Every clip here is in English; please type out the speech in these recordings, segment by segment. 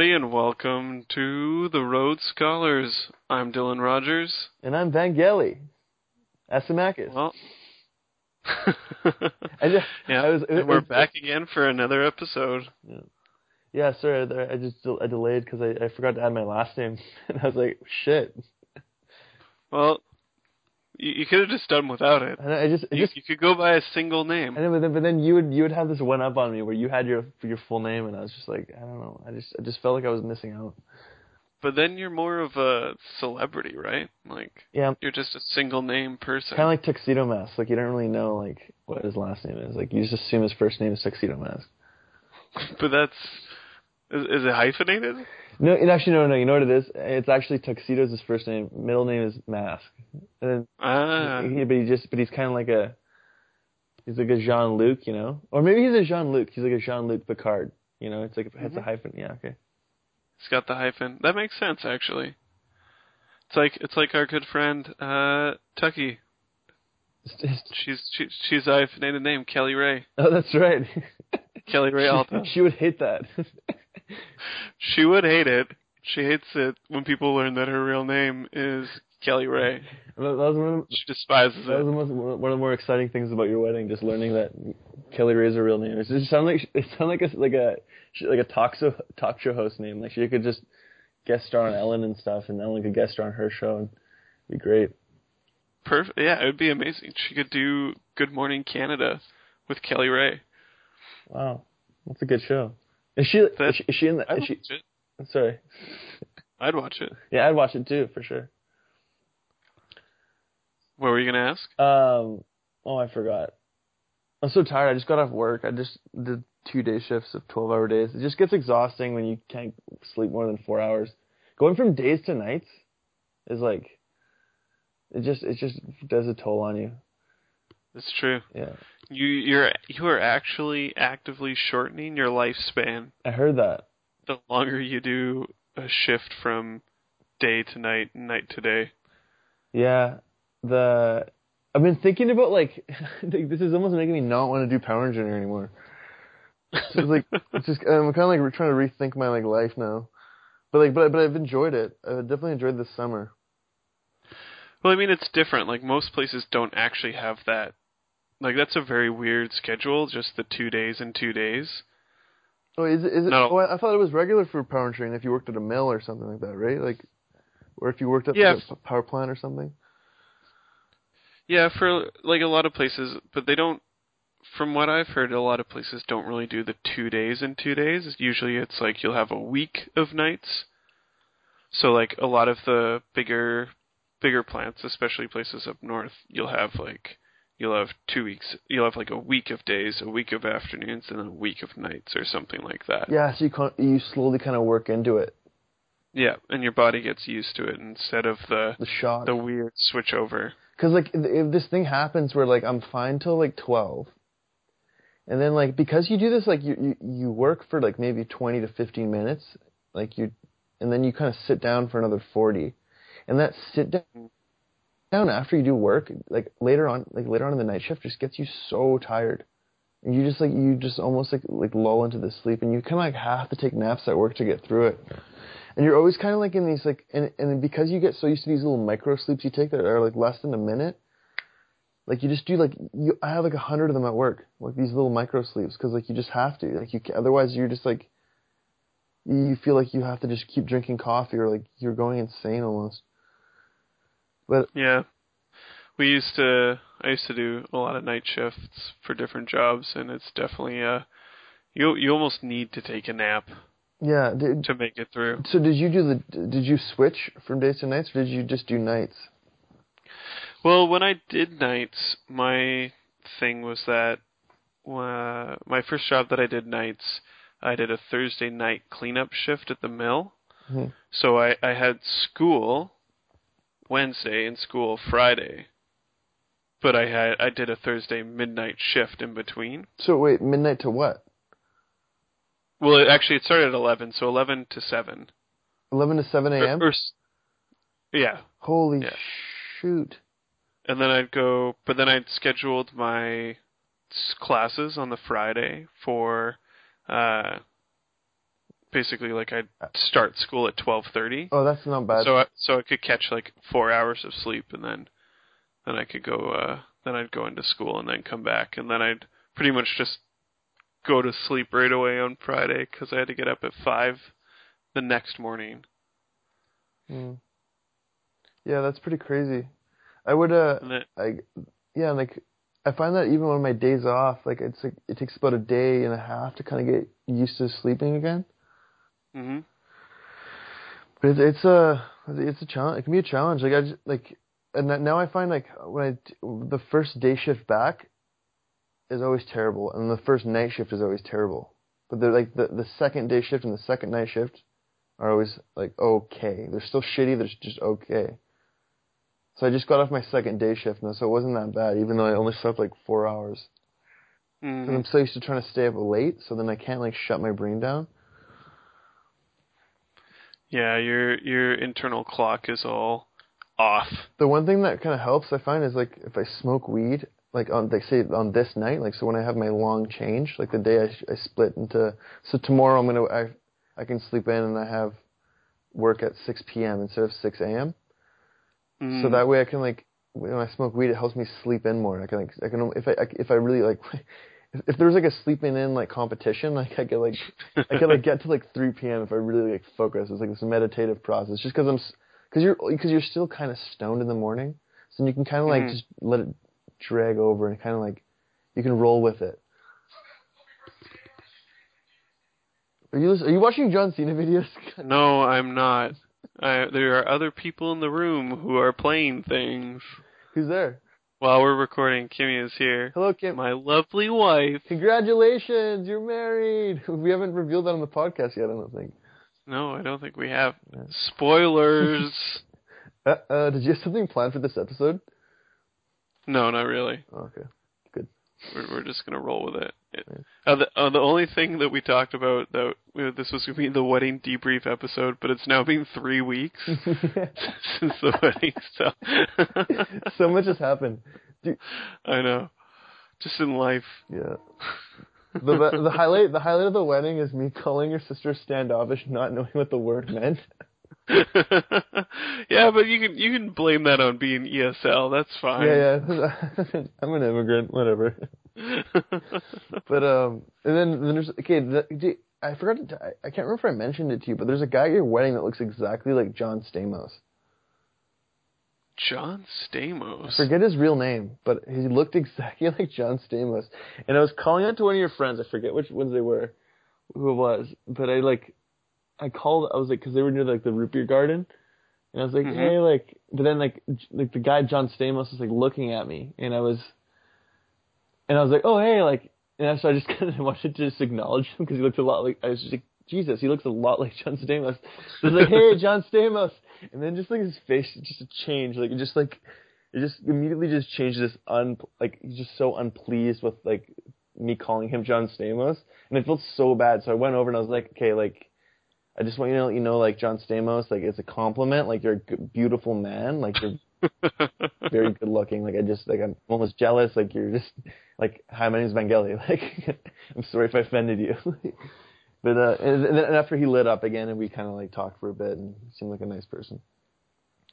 Everybody, and welcome to the Rhodes Scholars. I'm Dylan Rogers. And I'm Vangeli. Asimakis. Well, I just, yeah, I was, and we're back again for another episode. Yeah, yeah sorry, I just I delayed because I, I forgot to add my last name, and I was like, shit. Well, you, you could have just done without it. And I just, just you could go by a single name. But then, but then you would you would have this one up on me where you had your your full name, and I was just like, I don't know, I just I just felt like I was missing out. But then you're more of a celebrity, right? Like, Yeah, you're just a single name person. kind of like Tuxedo Mask. Like you don't really know like what his last name is. Like you just assume his first name is Tuxedo Mask. but that's. Is, is it hyphenated? No, it actually no no. You know what it is? It's actually Tuxedo's his first name. Middle name is Mask. And then Ah. he, but he just but he's kind of like a he's like a Jean Luc, you know, or maybe he's a Jean Luc. He's like a Jean Luc Picard. You know, it's like it's a hyphen. Yeah, okay. It's got the hyphen. That makes sense, actually. It's like it's like our good friend uh Tucky. She's she, she's a hyphenated name, Kelly Ray. oh, that's right. Kelly Ray Alto. she would hate that. She would hate it. She hates it when people learn that her real name is Kelly Ray. that was one of, She despises that was the most one of the more exciting things about your wedding, just learning that Kelly Ray is her real name. It just sounded like it sounded like a like a like a talk show talk show host name. Like she could just guest star on Ellen and stuff, and Ellen could guest star on her show, and it'd be great. Perfect. Yeah, it would be amazing. She could do Good Morning Canada with Kelly Ray. Wow, that's a good show. Is she? Is she, is she in the? I'd she, watch it. sorry. I'd watch it. Yeah, I'd watch it too for sure. What were you gonna ask? Um, oh, I forgot. I'm so tired. I just got off work. I just did two day shifts of 12 hour days. It just gets exhausting when you can't sleep more than four hours. Going from days to nights is like, it just it just does a toll on you. It's true. Yeah, You you're you are actually actively shortening your lifespan I heard that. the longer you do a shift from day to night, night to day. Yeah, the I've been thinking about like this is almost making me not want to do Power Engineer anymore. It's like it's just I'm kind of like trying to rethink my like life now. But like but but I've enjoyed it. I've definitely enjoyed this summer. Well, I mean, it's different. Like most places don't actually have that. Like that's a very weird schedule, just the two days and two days. Oh, is it? Is it? No. Oh, I, thought it was regular for power engineering if you worked at a mill or something like that, right? Like, or if you worked at Yeah. like, a power plant or something. Yeah, for like a lot of places, but they don't. From what I've heard, a lot of places don't really do the two days and two days. Usually, it's like you'll have a week of nights. So, like a lot of the bigger, bigger plants, especially places up north, you'll have like you'll have two weeks. You'll have like a week of days, a week of afternoons, and a week of nights, or something like that. Yeah, so you con- you slowly kind of work into it. Yeah, and your body gets used to it instead of the The shock. the weird switch over. Because like if this thing happens where like I'm fine till like twelve, and then like because you do this like you you, you work for like maybe twenty to fifteen minutes, like you, and then you kind of sit down for another forty, and that sit down down after you do work like later on like later on in the night shift just gets you so tired. And you just like you just almost like like lull into the sleep, and you kind of like have to take naps at work to get through it. And you're always kind of like in these like, and and because you get so used to these little micro sleeps you take that are like less than a minute, like you just do like you. I have like a hundred of them at work, like these little micro sleeps, because like you just have to, like you otherwise you're just like, you feel like you have to just keep drinking coffee or like you're going insane almost. But Yeah. We used to I used to do a lot of night shifts for different jobs and it's definitely uh you you almost need to take a nap yeah, did, to make it through. so did you do the? Did you switch from days to nights, or did you just do nights? Well, when I did nights, my thing was that uh, my first job that I did nights, I did a Thursday night cleanup shift at the mill. Mhm. So I I had school Wednesday and school Friday. But I had I did a Thursday midnight shift in between. So wait, midnight to what? Well, it, actually, it started at eleven, so eleven to seven. Eleven to seven a.m. yeah, Holy yeah. shoot! and then I'd go, but then I'd scheduled my classes on the Friday for, uh, basically like I'd start school at twelve thirty. Oh, that's not bad. So I, so I could catch like four hours of sleep and then then I could go uh then I'd go into school and then come back and then I'd pretty much just go to sleep right away on Friday because I had to get up at five the next morning. Mm. Yeah, that's pretty crazy. I would uh then, I yeah, like I find that even on my days off, like it's like it takes about a day and a half to kind of get used to sleeping again. Hmm But it's, it's a it's a challenge. It can be a challenge. Like I just, like and that now I find like when I the first day shift back is always terrible, and the first night shift is always terrible. But they're like the the second day shift and the second night shift are always like okay. They're still shitty. They're just okay. So I just got off my second day shift now, so it wasn't that bad, even though I only slept like four hours. hmm Because I'm so used to trying to stay up late, so then I can't like shut my brain down. Yeah, your your internal clock is all off. The one thing that kind of helps I find is like if I smoke weed, like on they say on this night, like so when I have my long change, like the day I, I split into so tomorrow I'm gonna I I can sleep in and I have work at 6 p.m. instead of 6 a.m. Mm. So that way I can like when I smoke weed, it helps me sleep in more. I can like I can if I if I really like if, if there's like a sleeping in like competition, like I could like I could like get to like 3 p.m. if I really like focus. It's like this meditative process. Just because I'm because you're because you're still kind of stoned in the morning, so you can kind of like Mhm. just let it drag over and kind of like you can roll with it. Are you are you watching John Cena videos? No, I'm not. I, there are other people in the room who are playing things. Who's there? While we're recording, Kimmy is here. Hello, Kim. My lovely wife. Congratulations, you're married. We haven't revealed that on the podcast yet. I don't think. No, I don't think we have. Spoilers. Uh, uh, did you have something planned for this episode? no, not really. Okay. We're, we're just gonna roll with it. uh, the, uh, the only thing that we talked about that uh, this was gonna be the wedding debrief episode, but it's now been three weeks since the wedding. So so much has happened. I know. Just in life. Yeah. The the highlight the highlight of the wedding is me calling your sister standoffish, not knowing what the word meant. yeah, but you can you can blame that on being ESL. That's fine. Yeah, yeah. I'm an immigrant, whatever. But um, and then, then there's okay. The, I forgot to. I, I can't remember if I mentioned it to you, but there's a guy at your wedding that looks exactly like John Stamos. John I Stamos. forget his real name, but he looked exactly like John Stamos. And I was calling out to one of your friends. I forget which ones they were, who it was. But I like, I called. I was like, because they were near like the root beer garden, and I was like, Mhm. hey, like. But then like, like the guy John Stamos was like looking at me, and I was, and I was like, oh hey, like. And so I just kind of wanted to just acknowledge him because he looked a lot like. I was just like, Jesus, he looks a lot like John Stamos. So I was like, hey, John Stamos. And then just like his face just changed, like it just like it just immediately just changed this un like he's just so unpleased with like me calling him John Stamos, and it felt so bad. So I went over and I was like, okay, like I just want you to let you know, like John Stamos, like it's a compliment, like you're a beautiful man, like you're very good looking. Like I just like I'm almost jealous, like you're just like hi, my name's Vangeli. Like I'm sorry if I offended you. But uh, and, and then after he lit up again, and we kind of like talked for a bit, and seemed like a nice person.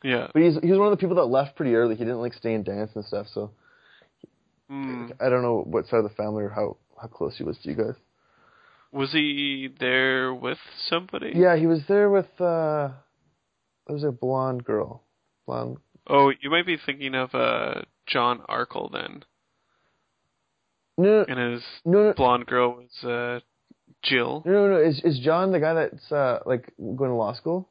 yeah. But he's he was one of the people that left pretty early. He didn't like stay and dance and stuff. So Hmm. I don't know what side of the family or how how close he was to you guys. Was he there with somebody? Yeah, he was there with uh, there was a blonde girl, blonde. Oh, you might be thinking of uh John Arkle then, No, and his no, no, blonde girl was uh Jill. no, no, no. Is is John the guy that's uh like going to law school?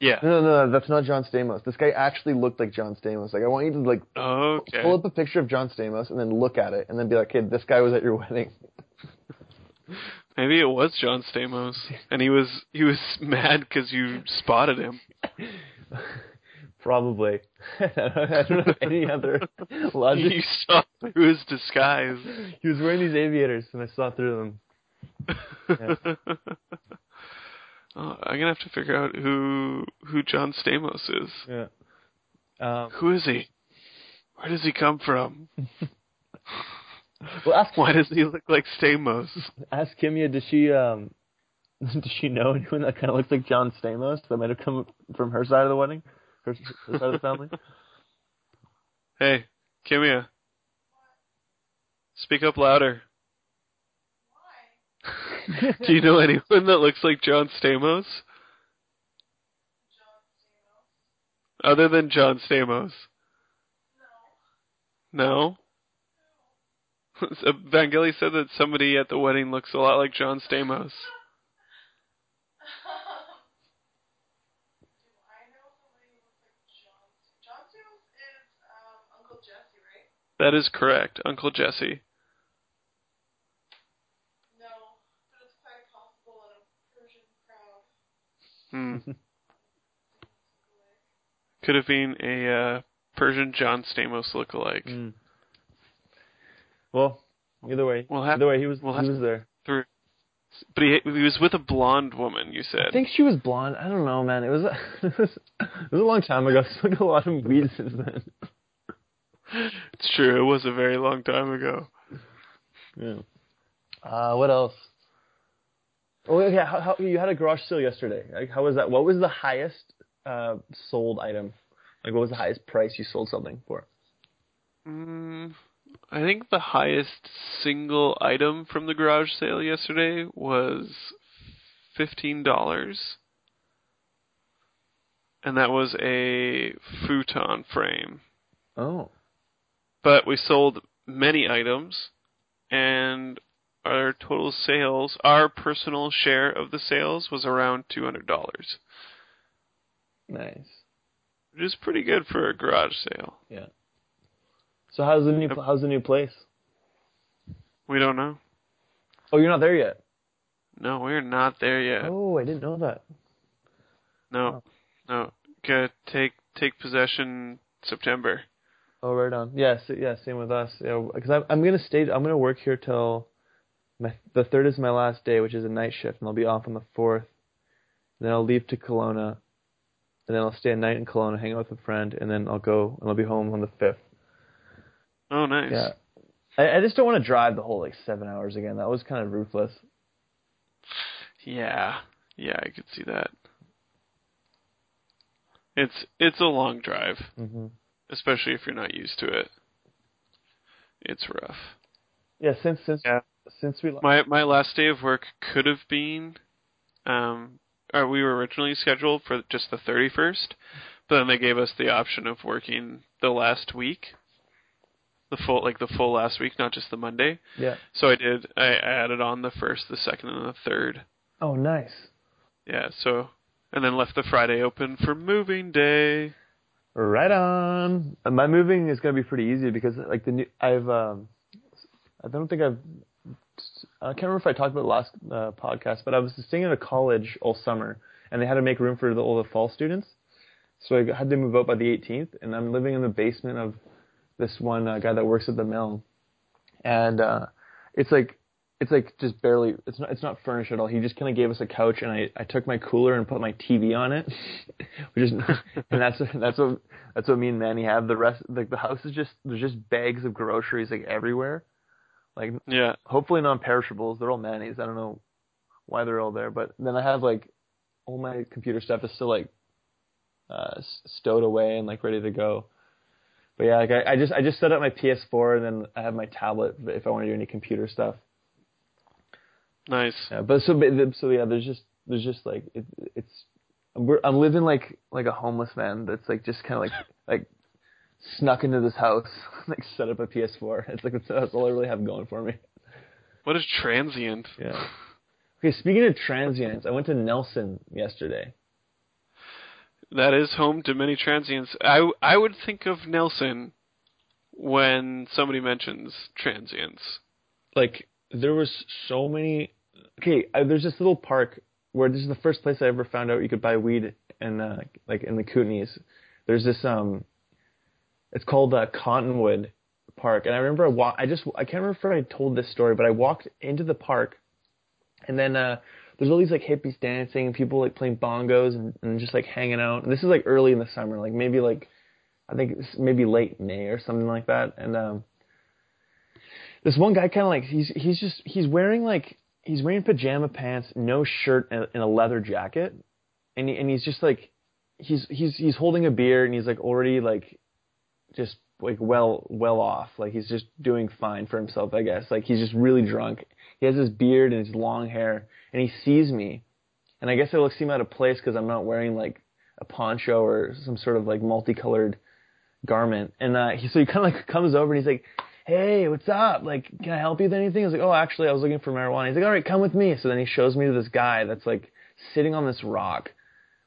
Yeah. No, no, no, that's not John Stamos. This guy actually looked like John Stamos. Like I want you to like Okay. pull up a picture of John Stamos and then look at it and then be like, "Hey, this guy was at your wedding." Maybe it was John Stamos, and he was he was mad because you spotted him. Probably. I don't have any other logic. you saw through his disguise. He was wearing these aviators, and I saw through them. oh, I'm gonna have to figure out who who John Stamos is. Yeah. Um, Who is he? Where does he come from? Well, ask Why does he look like Stamos? ask Kimia. Does she um, does she know anyone that kind of looks like John Stamos that might have come from her side of the wedding, her, her side of the family? Hey, Kimia. Speak up louder. Why? Do you know anyone that looks like John Stamos? John Stamos? Other than John Stamos? No. So Vangeli said that somebody at the wedding looks a lot like John Stamos. That is correct, Uncle Jesse. Hmm. Could have been a uh, Persian John Stamos lookalike. Mm. Well, either way, We'll have- either way, he was we'll he was there. Through, but he he was with a blonde woman. You said. I think she was blonde. I don't know, man. It was it was it was a long time ago. I smoked a lot of weed since then. It's true. It was a very long time ago. Yeah. Uh, what else? Oh, yeah. How, how you had a garage sale yesterday? Like, how was that? What was the highest uh, sold item? Like, what was the highest price you sold something for? Mm, I think the highest single item from the garage sale yesterday was fifteen dollars, and that was a futon frame. Oh, But we sold many items, and our total sales, our personal share of the sales, was around two hundred dollars, nice. which is pretty good for a garage sale. Yeah. So how's the new how's the new place? We don't know. Oh, you're not there yet. No, we're not there yet. Oh, I didn't know that. No, no. Gonna take take possession September. Oh, right on. Yes, yeah, same with us. Yeah, because I'm I'm gonna stay. I'm gonna work here till my the third is my last day, which is a night shift, and I'll be off on the fourth. Then I'll leave to Kelowna, and then I'll stay a night in Kelowna, hang out with a friend, and then I'll go and I'll be home on the fifth. Oh, nice. Yeah, I, I just don't want to drive the whole like seven hours again. That was kind of ruthless. Yeah, yeah, I could see that. It's it's a long drive, hmm especially if you're not used to it. It's rough. Yeah, since since Yeah. since we My my last day of work could have been, um, or we were originally scheduled for just the 31st, but then they gave us the option of working the last week, the full like the full last week, not just the Monday. yeah. So I did. I I added on the first, the second, and the third. Oh, nice. Yeah. So and then left the Friday open for moving day. Right on. My moving is gonna be pretty easy because like the new I've um I don't think I've I can't remember if I talked about last uh, podcast, but I was staying at a college all summer and they had to make room for the, all the fall students, so I had to move out by the 18th, and I'm living in the basement of this one uh, guy that works at the mill, and uh it's like it's like just barely it's not it's not furnished at all. He just kind of gave us a couch and I I took my cooler and put my TV on it, which is and that's that's what that's what me and Manny have. The rest like the house is just there's just bags of groceries like everywhere, like Yeah. hopefully non-perishables. They're all Manny's. I don't know why they're all there, but then I have like all my computer stuff is still like uh stowed away and like ready to go. But yeah, like I, I just I just set up my PS4 and then I have my tablet if I want to do any computer stuff. Nice. Yeah, but so but- so yeah, there's just there's just like it, it's we're, I'm living like like a homeless man that's like just kind of like like snuck into this house like set up a PS4. It's like that's, that's all I really have going for me. What is transient? Yeah. Okay, speaking of transients, I went to Nelson yesterday. That is home to many transients. I I would think of Nelson when somebody mentions transients. Like there was so many. Okay, there's this little park where this is the first place I ever found out you could buy weed in uh, like in the Kootenays. There's this um, it's called uh, Cottonwood Park, and I remember I wa- I just I can't remember if I told this story, but I walked into the park, and then uh, there's all these like hippies dancing and people like playing bongos and, and just like hanging out. And this is like early in the summer, like maybe like I think it's maybe late May or something like that, and um this one guy kind of like he's he's just he's wearing like he's wearing pajama pants, no shirt, and, and a leather jacket, and he, and he's just like he's he's he's holding a beer and he's like already like just like well well off. Like he's just doing fine for himself i guess. Like he's just really drunk. He has his beard and his long hair and he sees me. And i guess it looks seem out of place because i'm not wearing like a poncho or some sort of like multicolored garment. And uh he so he kind of like comes over and he's like hey what's up? Like can i help you with anything? I was like oh actually i was looking for marijuana. He's like all right come with me. So then he shows me to this guy that's like sitting on this rock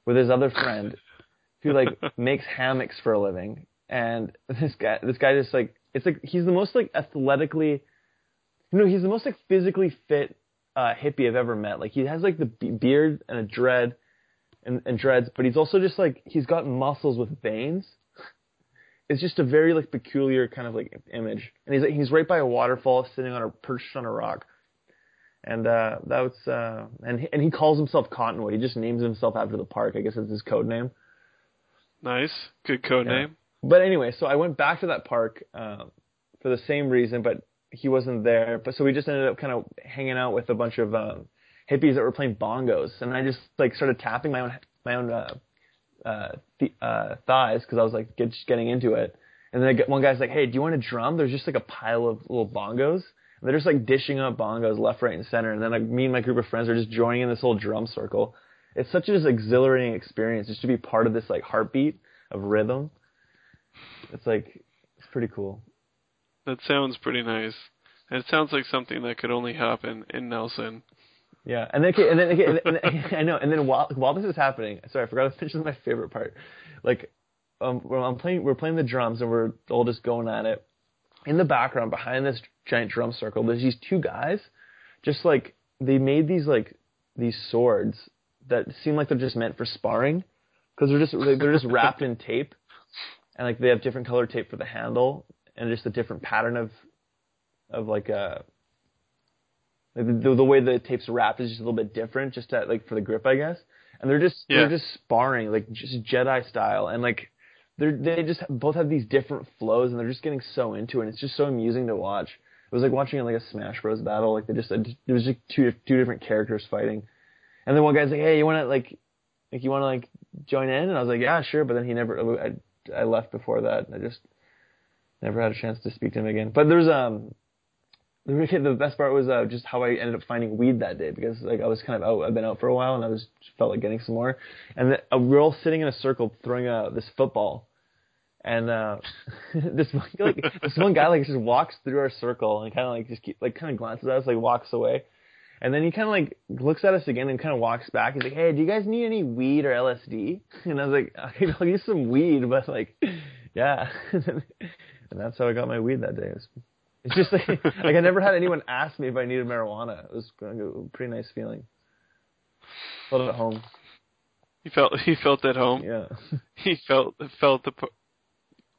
with his other friend who like makes hammocks for a living. And this guy this guy just like it's like he's the most like athletically you know he's the most like physically fit uh hippie I've ever met like he has like the beard and a dread and, and dreads but he's also just like he's got muscles with veins it's just a very like peculiar kind of like image and he's like he's right by a waterfall sitting on a perched on a rock and uh that was uh and he, and he calls himself Cottonwood he just names himself after the park I guess it's his code name Nice. Good code Yeah. name. but anyway, so I went back to that park um, for the same reason, but he wasn't there. But so we just ended up kind of hanging out with a bunch of um, hippies that were playing bongos, and I just like started tapping my own my own uh, uh, th- uh, thighs because I was like get, just getting into it. And then one guy's like, "Hey, do you want a drum?" There's just like a pile of little bongos. And they're just like dishing up bongos left, right, and center. And then like me and my group of friends are just joining in this whole drum circle. It's such an exhilarating experience just to be part of this like heartbeat of rhythm. It's like it's pretty cool. That sounds pretty nice. And it sounds like something that could only happen in Nelson. Yeah, and then okay, and then okay, and then, I know, and then while while this is happening, sorry, I forgot to finish my favorite part. Like, um, I'm playing, we're playing the drums, and we're all just going at it. In the background, behind this giant drum circle, there's these two guys, just like they made these like these swords that seem like they're just meant for sparring, because they're just they're just wrapped in tape, and like they have different color tape for the handle, and just a different pattern of of like uh the, the way the tape's wrapped is just a little bit different, just to, like for the grip, I guess. And they're just Yeah. they're just sparring like just Jedi style, and like they're they just both have these different flows, and they're just getting so into it. And it's just so amusing to watch. It was like watching like a Smash Bros battle. Like they just it was just two two different characters fighting, and then one guy's like, "Hey, you want to like like you want to like join in?" And I was like, "Yeah, sure." But then he never. I I left before that. I just never had a chance to speak to him again. But there's um the best part was uh, just how I ended up finding weed that day because like I was kind of out. I've been out for a while and I was felt like getting some more. And the, uh, we we're all sitting in a circle throwing uh, this football, and uh, this one, like this one guy like just walks through our circle and kind of like just keep, like kind of glances at us like walks away. And then he kind of like looks at us again and kind of walks back. He's like, "Hey, do you guys need any weed or LSD?" And I was like, "I'll use some weed, but like, yeah." And that's how I got my weed that day. It was, it's just like like I never had anyone ask me if I needed marijuana. It was a pretty nice feeling. Felt at home. He felt he felt at home. Yeah. He felt felt the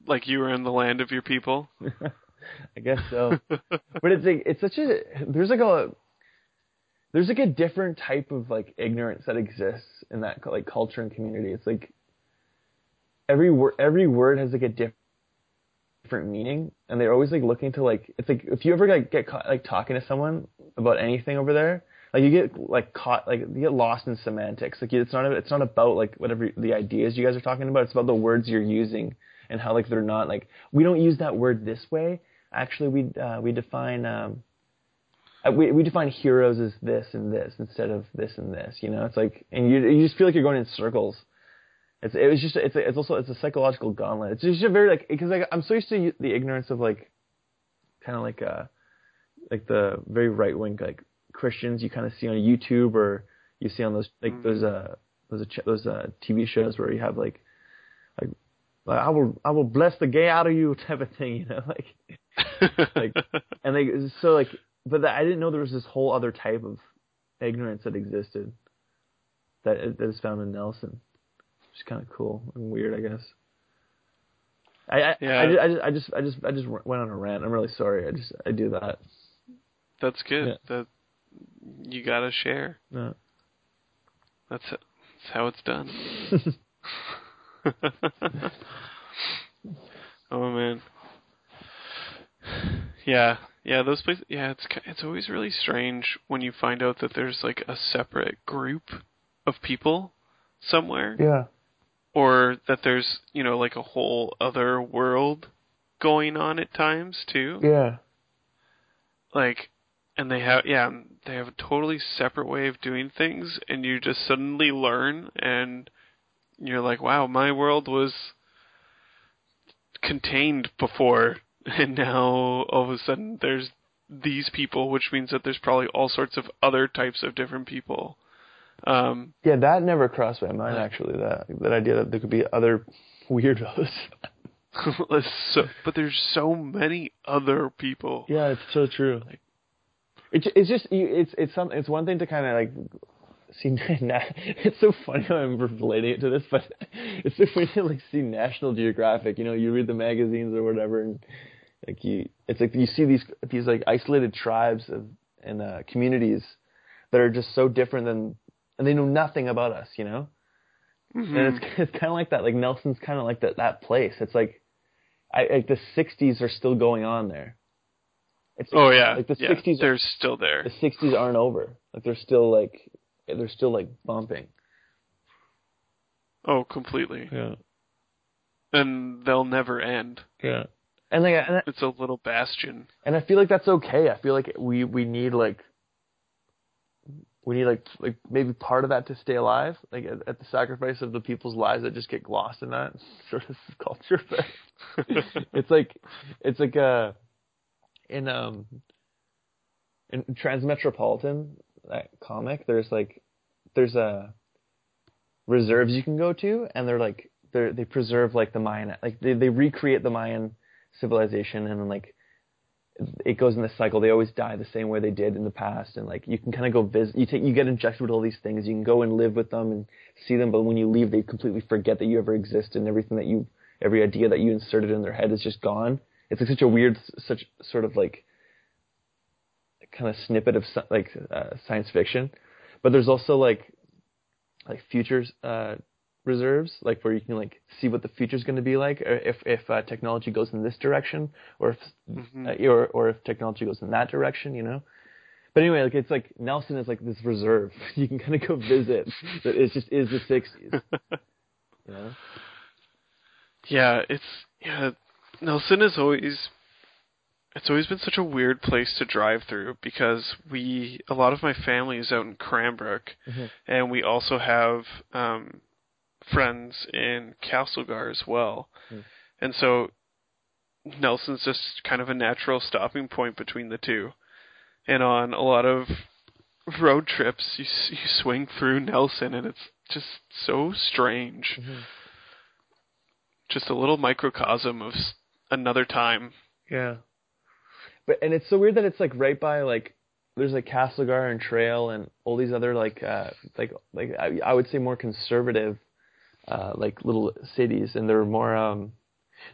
like you were in the land of your people. I guess so. but it's like it's such a there's like a there's like a different type of like ignorance that exists in that like culture and community. It's like every word every word has like a diff- different meaning, and they're always like looking to like it's like if you ever like get caught like talking to someone about anything over there. Like you get like caught like you get lost in semantics. Like it's not it's not about like whatever the ideas you guys are talking about. It's about the words you're using and how like they're not like we don't use that word this way. Actually, we uh, we define um, uh, we we define heroes as this and this instead of this and this. You know, it's like and you you just feel like you're going in circles. It's it was just it's a, it's also it's a psychological gauntlet. It's just a very like because like I'm so used to the ignorance of like kind of like uh like the very right wing like Christians you kind of see on YouTube or you see on those like those uh those uh, those uh TV shows where you have like like I will I will bless the gay out of you type of thing, you know, like like and like so like but that, I didn't know there was this whole other type of ignorance that existed that that is found in Nelson. Which is kind of cool and weird, I guess. I I, Yeah. I, just, I just I just I just went on a rant. I'm really sorry. I just I do that. That's good. Yeah. That you gotta share. No. That's that's how it's done. oh man. Yeah, Yeah, those places. Yeah, it's it's always really strange when you find out that there's like a separate group of people somewhere, Yeah. Or that there's you know like a whole other world going on at times too. Yeah. Like, and they have yeah they have a totally separate way of doing things, and you just suddenly learn, and you're like, wow, my world was contained before, and now all of a sudden there's these people, which means that there's probably all sorts of other types of different people. Um, Yeah, that never crossed my mind actually. That that idea that there could be other weirdos. so, but there's so many other people. yeah, it's so true. It's it's just it's it's some it's one thing to kind of like see. Na- it's so funny how I'm relating it to this, but it's so funny to like see National Geographic. You know, you read the magazines or whatever, and like you, it's like you see these these like isolated tribes of and uh, communities that are just so different than, and they know nothing about us. You know. Mhm. and it's it's kind of like that. Like Nelson's kind of like that that place. It's like, I like the '60s are still going on there. It's oh yeah, like the yeah, '60s. they're still there. the '60s aren't over. Like they're still like they're still like bumping. Oh, completely. Yeah, And they'll never end. yeah. And like and I, It's a little bastion. and I feel like that's okay. I feel like we we need like we need like like maybe part of that to stay alive, like at, at the sacrifice of the people's lives that just get lost in that sort of culture. But it's like it's like uh in um in Transmetropolitan that comic there's like there's a reserves you can go to and they're like they they preserve like the Mayan like they they recreate the Mayan civilization and then like it goes in this cycle. They always die the same way they did in the past. And like you can kind of go visit you take you get injected with all these things. You can go and live with them and see them. But when you leave they completely forget that you ever existed and everything that you every idea that you inserted in their head is just gone. It's like such a weird such sort of like kind of snippet of like uh, science fiction. But there's also like like futures uh reserves like where you can like see what the future's going to be like or if if uh, technology goes in this direction or if Mhm. uh, or or if technology goes in that direction you know but anyway like it's like Nelson is like this reserve you can kind of go visit that it just is the 60s you know Yeah, it's yeah. Nelson is always. It's always been such a weird place to drive through because we a lot of my family is out in Cranbrook, Mhm. and we also have um, friends in Castlegar as well, Mm. and so Nelson's just kind of a natural stopping point between the two. And on a lot of road trips, you you swing through Nelson, and it's just so strange just a little microcosm of another time. Yeah. But and it's so weird that it's like right by like there's like Castlegar and Trail and all these other like uh like like I, I would say more conservative uh like little cities and they're more um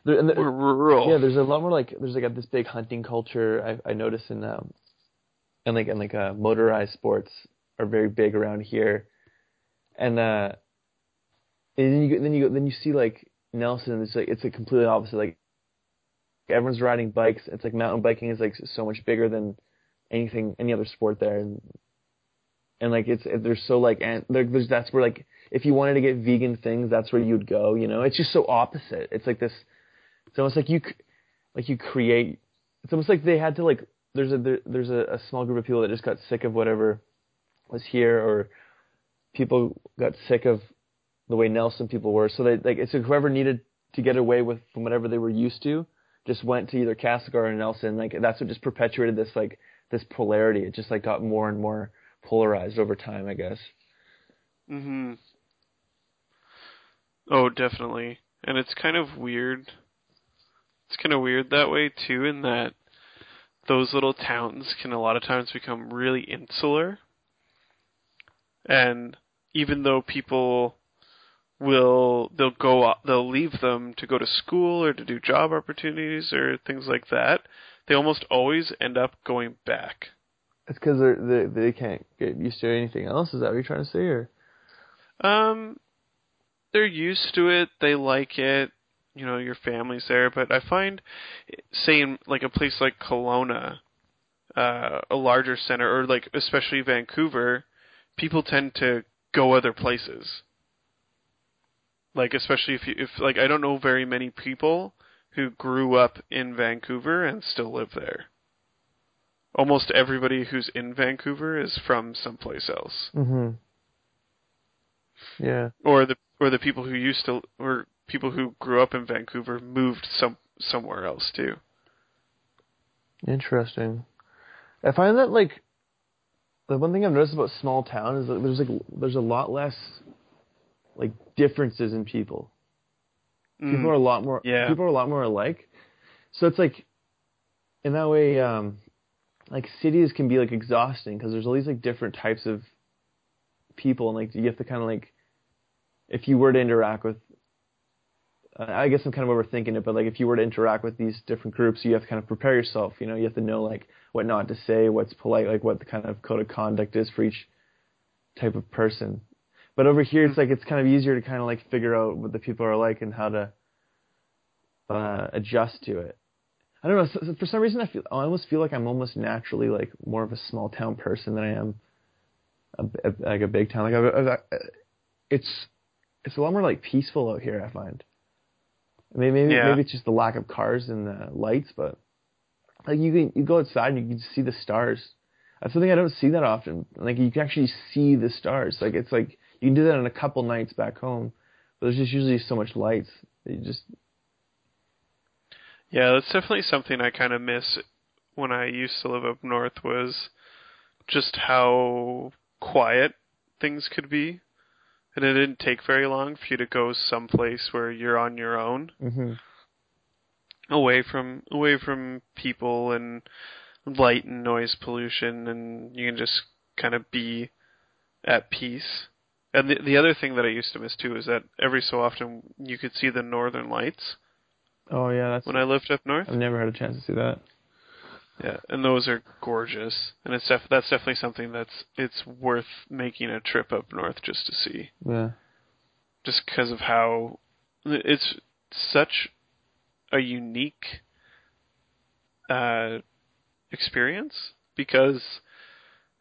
they're, and We're rural. yeah there's a lot more like there's like a, this big hunting culture I I notice in um and like and like uh motorized sports are very big around here and uh and then you go- then you go- then you see like Nelson it's like it's a completely opposite like everyone's riding bikes. It's like mountain biking is like so much bigger than anything any other sport there, and and like it's they're so like and there- there's that's where like if you wanted to get vegan things, that's where you'd go. You know, it's just so opposite. It's like this. It's almost like you like you create. It's almost like they had to like there's a there, there's a, a small group of people that just got sick of whatever was here, or people got sick of the way Nelson people were. So they like it's like whoever needed to get away with from whatever they were used to just went to either Castlegar or Nelson. Like that's what just perpetuated this like this polarity. It just like got more and more polarized over time, I guess. Mhm. Oh, definitely. And it's kind of weird. It's kind of weird that way too in that those little towns can a lot of times become really insular. And even though people will they'll go they'll leave them to go to school or to do job opportunities or things like that, they almost always end up going back. It's because they they can't get used to anything else. Is that what you're trying to say? Or Um, they're used to it. They like it. You know, your family's there. But I find, say in like a place like Kelowna, uh, a larger center, or like especially Vancouver, people tend to go other places. Like especially if you if like I don't know very many people who grew up in Vancouver and still live there. Almost everybody who's in Vancouver is from someplace else, Mhm. Yeah. or the or the people who used to or people who grew up in Vancouver moved some somewhere else too. Interesting. I find that like the one thing I've noticed about small town is that there's like there's a lot less like differences in people. Mm. People are a lot more Yeah. people are a lot more alike. So it's like in that way um like cities can be like exhausting because there's all these like different types of people and like you have to kind of like if you were to interact with uh, I guess I'm kind of overthinking it, but like if you were to interact with these different groups, you have to kind of prepare yourself. You know, you have to know like what not to say, what's polite, like what the kind of code of conduct is for each type of person. But over here, it's like it's kind of easier to kind of like figure out what the people are like and how to uh, adjust to it. I don't know. so- so For some reason, I feel I almost feel like I'm almost naturally like more of a small town person than I am a, a, like a big town. Like I've, I've, it's it's a lot more like peaceful out here. I find. Maybe maybe, Yeah. maybe it's just the lack of cars and the lights, but like you can you go outside and you can see the stars. That's something I don't see that often. Like you can actually see the stars. Like it's like you can do that on a couple nights back home, but there's just usually so much lights that you just Yeah, that's definitely something I kind of miss when I used to live up north was just how quiet things could be. And it didn't take very long for you to go someplace where you're on your own, hmm away from away from people and light and noise pollution and you can just kind of be at peace. And the the other thing that I used to miss too is that every so often you could see the northern lights Oh yeah, that's when I lived up north. I've never had a chance to see that. Yeah, and those are gorgeous, and it's def- that's definitely something that's it's worth making a trip up north just to see, Yeah. just because of how it's such a unique uh, experience because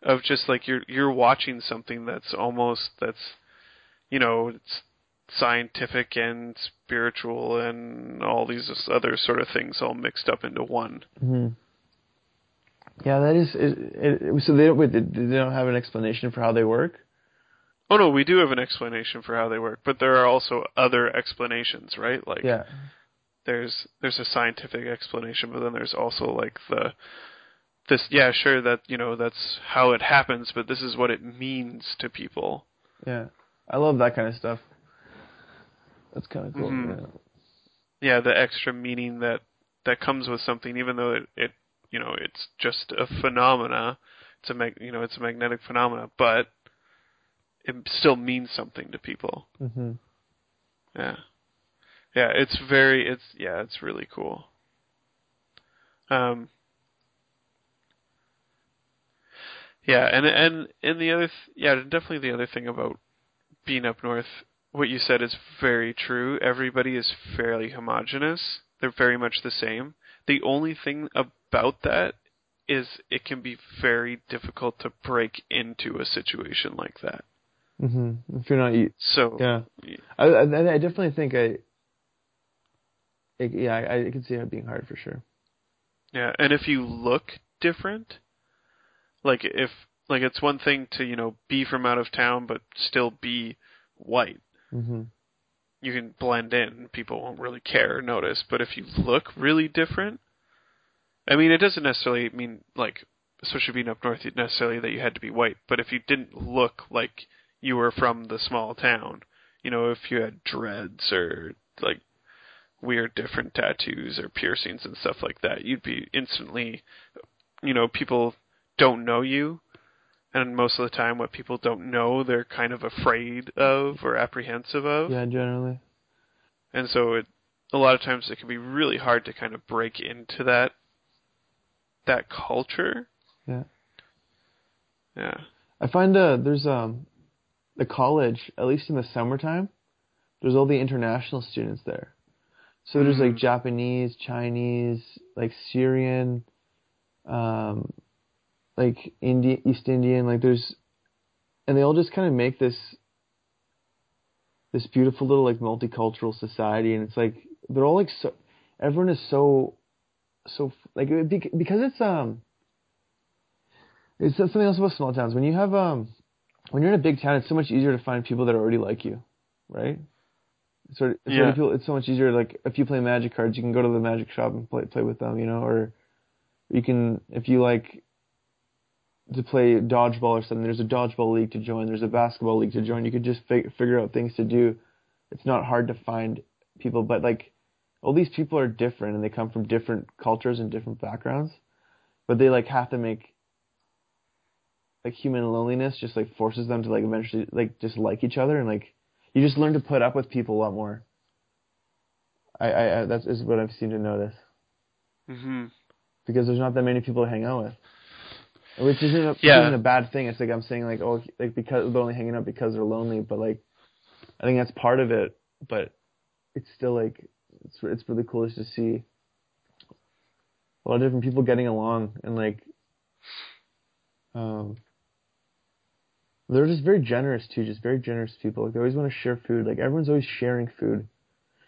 of just like you're you're watching something that's almost that's you know it's scientific and spiritual and all these other sort of things all mixed up into one. hmm Yeah, that is. It, it, so they don't. Wait, they don't have an explanation for how they work. Oh no, we do have an explanation for how they work, but there are also other explanations, right? Like Yeah. there's there's a scientific explanation, but then there's also like the this yeah, sure that you know that's how it happens, but this is what it means to people. Yeah. I love that kind of stuff. That's kind of cool. Mhm. Yeah. Yeah, the extra meaning that that comes with something, even though it, it you know it's just a phenomena, it's a mag, you know it's a magnetic phenomena, but it still means something to people. hmm Yeah. Yeah, it's very it's yeah, it's really cool. Um Yeah, and and and the other th- yeah, definitely the other thing about being up north, what you said is very true. Everybody is fairly homogenous. They're very much the same. The only thing about that is it can be very difficult to break into a situation like that. hmm If you're not, So yeah. I, I I definitely think I. It, yeah, I, I can see it being hard for sure. Yeah, and if you look different, like if like it's one thing to you know be from out of town but still be white, hmm you can blend in. People won't really care or notice. But if you look really different, I mean, it doesn't necessarily mean like, especially being up north, necessarily that you had to be white. But if you didn't look like you were from the small town, you know, if you had dreads or like weird different tattoos or piercings and stuff like that, you'd be instantly, you know, people don't know you. And most of the time, what people don't know, they're kind of afraid of or apprehensive of. Yeah, generally. And so it a lot of times it can be really hard to kind of break into that that culture. Yeah. Yeah. I find uh, there's um, the college, at least in the summertime, there's all the international students there. So there's like Mhm. Japanese, Chinese, like Syrian, um, like Indian, East Indian, like there's, and they all just kind of make this, this beautiful little like multicultural society, and it's like they're all like so, everyone is so, so like it- because it's um, it's something else about small towns. When you have um, when you're in a big town, it's so much easier to find people that are already like you, right? Sort of, it's, Yeah. people, it's so much easier. Like if you play magic cards, you can go to the magic shop and play play with them, you know, or you can if you like to play dodgeball or something. There's a dodgeball league to join. There's a basketball league to join. You could just fig- figure out things to do. It's not hard to find people, but like all these people are different and they come from different cultures and different backgrounds, but they like have to make like human loneliness just like forces them to like eventually like just like each other and like you just learn to put up with people a lot more. I I, I that's is what I've seen to notice hmm because there's not that many people to hang out with. Which isn't a, Yeah. isn't a bad thing. It's like I'm saying like oh like because they're only hanging out because they're lonely, but like I think that's part of it. But it's still like it's it's really cool just to see a lot of different people getting along and like um they're just very generous too, just very generous people. Like they always want to share food. Like everyone's always sharing food.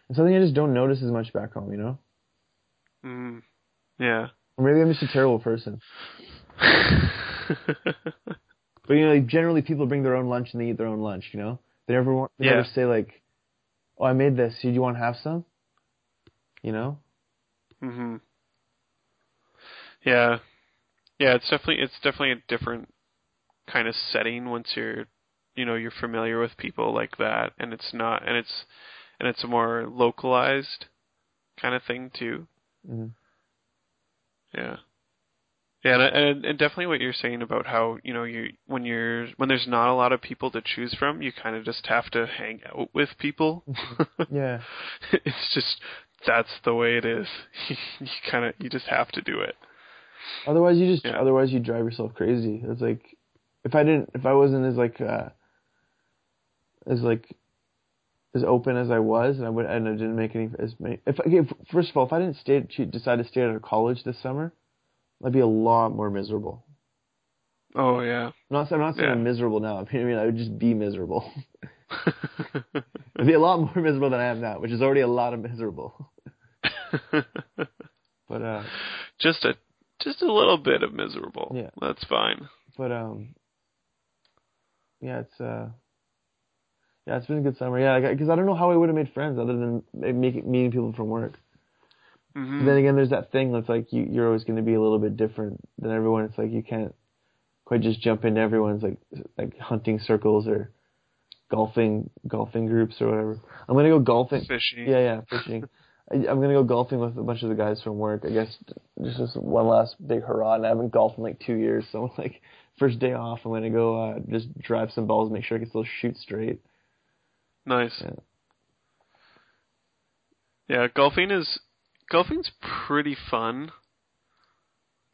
And something I just don't notice as much back home, you know? hmm Yeah. Or maybe I'm just a terrible person. But you know, like generally people bring their own lunch and they eat their own lunch. You know, they never want they Yeah. never say like, "Oh, I made this. Do you want to have some?" You know. hmm Yeah. Yeah, it's definitely it's definitely a different kind of setting once you're you know, you're familiar with people like that and it's not and it's and it's a more localized kind of thing too. hmm Yeah. Yeah, and, and and definitely what you're saying about how you know you when you're when there's not a lot of people to choose from, you kind of just have to hang out with people. Yeah. it's just that's the way it is. you kind of you just have to do it. Otherwise, you just Yeah. otherwise you drive yourself crazy. It's like if I didn't if I wasn't as like uh as like as open as I was, and I would and I didn't make any as many. If okay, f- first of all, if I didn't stay decide to stay out of college this summer, I'd be a lot more miserable. Oh yeah. I'm not I'm not saying Yeah. I'm miserable now. I mean, I would just be miserable. I'd be a lot more miserable than I am now, which is already a lot of miserable. But uh, just a just a little bit of miserable. Yeah. That's fine. but um, yeah, it's uh, yeah, it's been a good summer. Yeah, because I don't know how I would have made friends other than making meeting people from work. Hmm then again, there's that thing that's like you you're always going to be a little bit different than everyone. It's like you can't quite just jump into everyone's like like hunting circles or golfing golfing groups or whatever. I'm gonna go golfing. Fishing. Yeah, yeah, fishing. I, I'm gonna go golfing with a bunch of the guys from work. I guess just as one last big hurrah. And I haven't golfed in like two years, so I'm like first day off, I'm gonna go uh, just drive some balls, make sure I can still shoot straight. Nice. Yeah. Yeah, golfing is golfing's pretty fun,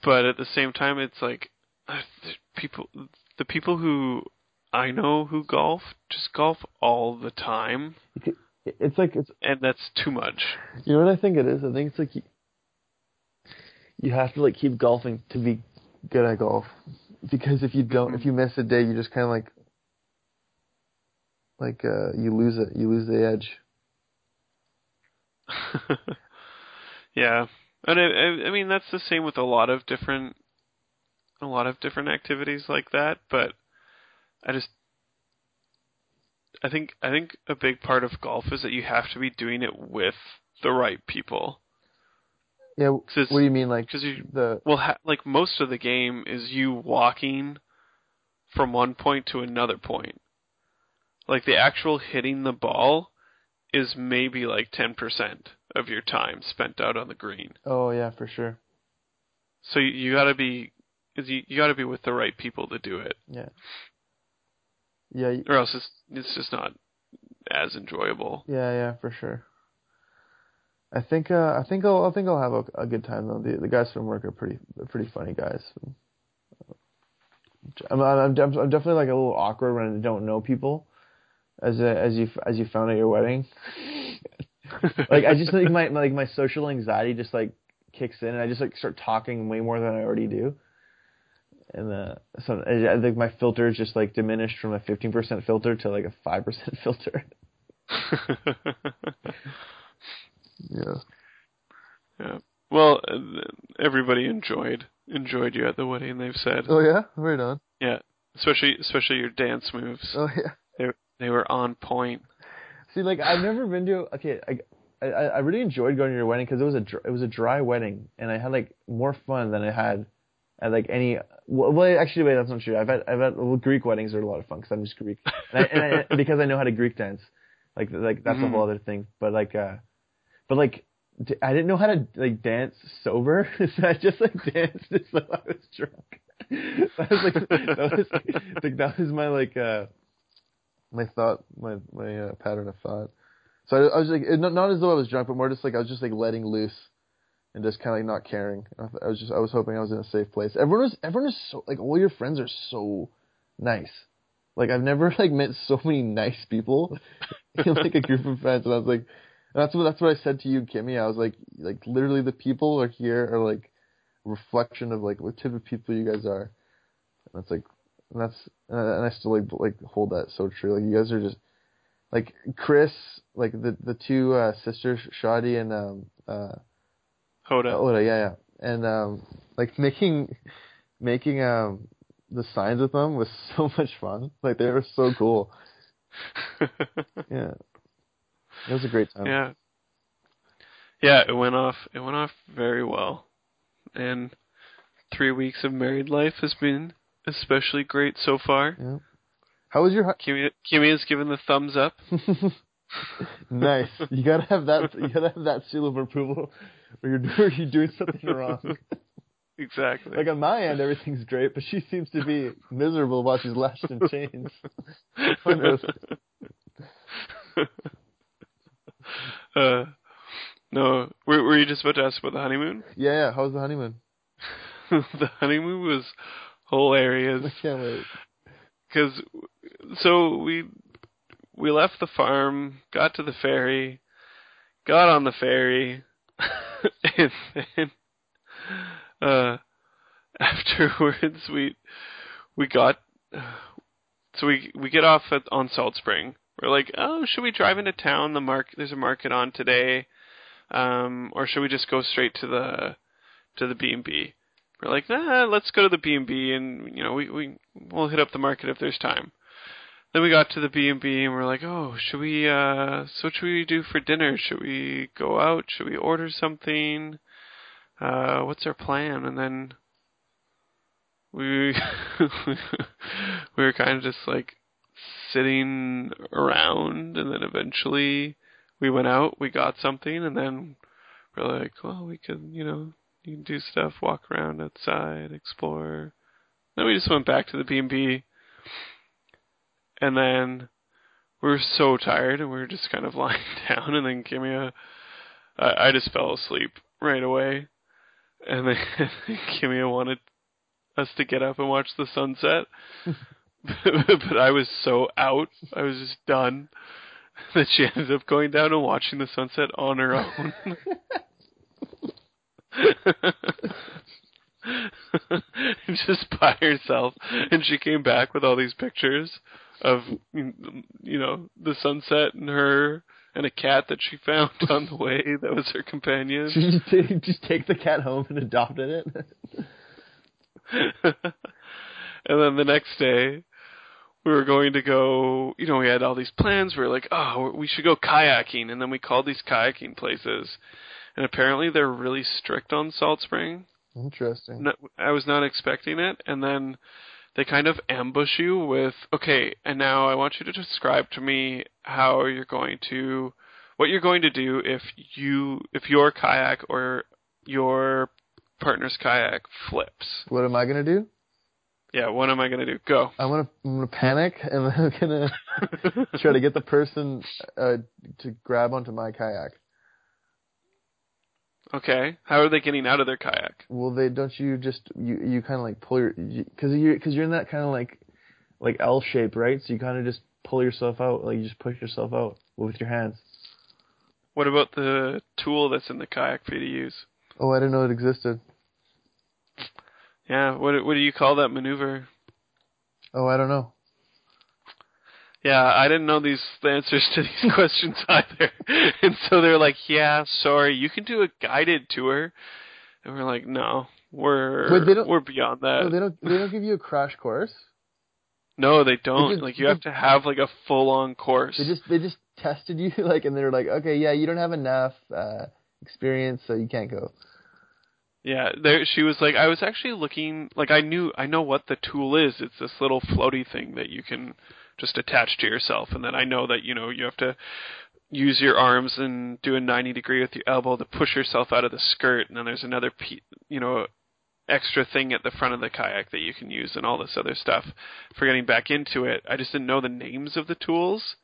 but at the same time, it's like uh, the people the people who I know who golf just golf all the time, It's like it's and that's too much. you know what I think it is. I think it's like you, you have to like keep golfing to be good at golf, because if you don't, if you miss a day, you just kind of like like uh you lose it. You lose the edge. yeah, and I, I, mean that's the same with a lot of different, a lot of different activities like that. But I just, I think, I think a big part of golf is that you have to be doing it with the right people. Yeah. What do you mean, like Because you, the? well, ha- like most of the game is you walking from one point to another point. Like the actual hitting the ball is maybe like ten percent of your time spent out on the green. Oh yeah, for sure. So you, you got to be, 'cause you, you got to be with the right people to do it, Yeah. Yeah. y- or else it's it's just not as enjoyable. Yeah, yeah, for sure. I think uh, I think I'll I think I'll have a, a good time though. The the guys from work are pretty pretty funny guys. I'm I'm, I'm definitely like a little awkward when I don't know people, as a, as you as you found at your wedding. like I just think my, my like my social anxiety just like kicks in and I just like start talking way more than I already do. and uh, so I, I think my filter is just like diminished from a 15% filter to like a 5% filter. yeah. yeah. Well, uh, everybody enjoyed enjoyed you at the wedding. They've said. Oh yeah, right on. Yeah, especially especially your dance moves. Oh yeah. They they were on point. See, like I've never been to. Okay, I I, I really enjoyed going to your wedding because it was a dr- it was a dry wedding and I had like more fun than I had at like any. Well, well actually, wait, that's not true. I've had I've had well, Greek weddings are a lot of fun because I'm just Greek and, I, and I, because I know how to Greek dance. Like like that's Mhm. a whole other thing. But like uh, but like d- I didn't know how to like dance sober, so I just like danced as though I was drunk. that was like that was like that was my like uh my thought my my uh, pattern of thought. So I, I was like not not as though I was drunk, but more just like I was just like letting loose and just kind of like not caring. I, was just I was hoping I was in a safe place. Everyone was everyone is so like all your friends are so nice. Like I've never like met so many nice people in like a group of friends, and I was like, that's what that's what I said to you, Kimmy. I was like, like literally the people are here are like reflection of like what type of people you guys are. And that's like, and that's and I still like like hold that so true. Like you guys are just like Chris, like the the two uh, sisters, Shadi and um uh Hoda. Oda, yeah, yeah, and um like making making um the signs with them was so much fun. Like they were so cool. Yeah, it was a great time. yeah. Yeah, it went off. It went off very well, and three weeks of married life has been especially great so far. Yeah. How was your? Kimmy, Kimmy has given the thumbs up. nice. You gotta have that. You gotta have that seal of approval, or you're, or you're doing something wrong. Exactly. Like on my end, everything's great, but she seems to be miserable while she's lashed in chains. Uh, no, were, were you just about to ask about the honeymoon? Yeah, yeah. How was the honeymoon? the honeymoon was hilarious. I can't wait. because so we we left the farm, got to the ferry, got on the ferry, and then uh, afterwards we we got so we we get off at, on Salt Spring. We're like, oh, should we drive into town? The mark there's a market on today, um, or should we just go straight to the to the B and B? We're like, nah, let's go to the B and B, and you know, we we we'll hit up the market if there's time. Then we got to the B and B, and we're like, oh, should we? uh So what should we do for dinner? Should we go out? Should we order something? Uh, what's our plan? And then we we were kind of just like sitting around, and then eventually we went out. We got something, and then we're like, well, we could, you know, you can do stuff, walk around outside, explore. Then we just went back to the B and B, and then we were so tired, and we were just kind of lying down. And then Kimia, I, I just fell asleep right away, and then Kimia wanted us to get up and watch the sunset, but I was so out, I was just done. That she ended up going down and watching the sunset on her own. just by herself. And she came back with all these pictures of you know the sunset and her and a cat that she found on the way that was her companion. She just take, just take the cat home and adopted it? and then the next day we were going to go you know we had all these plans. We were like oh we should go kayaking. And then we called these kayaking places and apparently they're really strict on salt spring Interesting. no, I was not expecting it, and then they kind of ambush you with, okay, and now I want you to describe to me how you're going to, what you're going to do if you, if your kayak or your partner's kayak flips. What am I gonna do? Yeah, what am I going to do? Go. I'm gonna I'm gonna panic and I'm gonna try to get the person uh, to grab onto my kayak. Okay. How are they getting out of their kayak? Well, they don't you just you you kind of like pull your because you because you're in that kind of like like L shape, right? So you kind of just pull yourself out, like you just push yourself out with your hands. What about the tool that's in the kayak for you to use? Oh, I didn't know it existed. Yeah. What what do you call that maneuver? Oh, I don't know. Yeah, I didn't know these the answers to these questions either, and so they're like, "Yeah, sorry, you can do a guided tour," and we're like, "No, we're Wait, they don't- we're beyond that." No, they don't. They don't give you a crash course. No, they don't. just- like you have to have like a full on course. They just they just tested you like, and they're like, okay, yeah, you don't have enough uh, experience, so you can't go. Yeah, there she was like I was actually looking like I knew I know what the tool is. It's this little floaty thing that you can just attach to yourself and then I know that, you know, you have to use your arms and do a 90 degree with your elbow to push yourself out of the skirt and then there's another you know extra thing at the front of the kayak that you can use and all this other stuff for getting back into it. I just didn't know the names of the tools.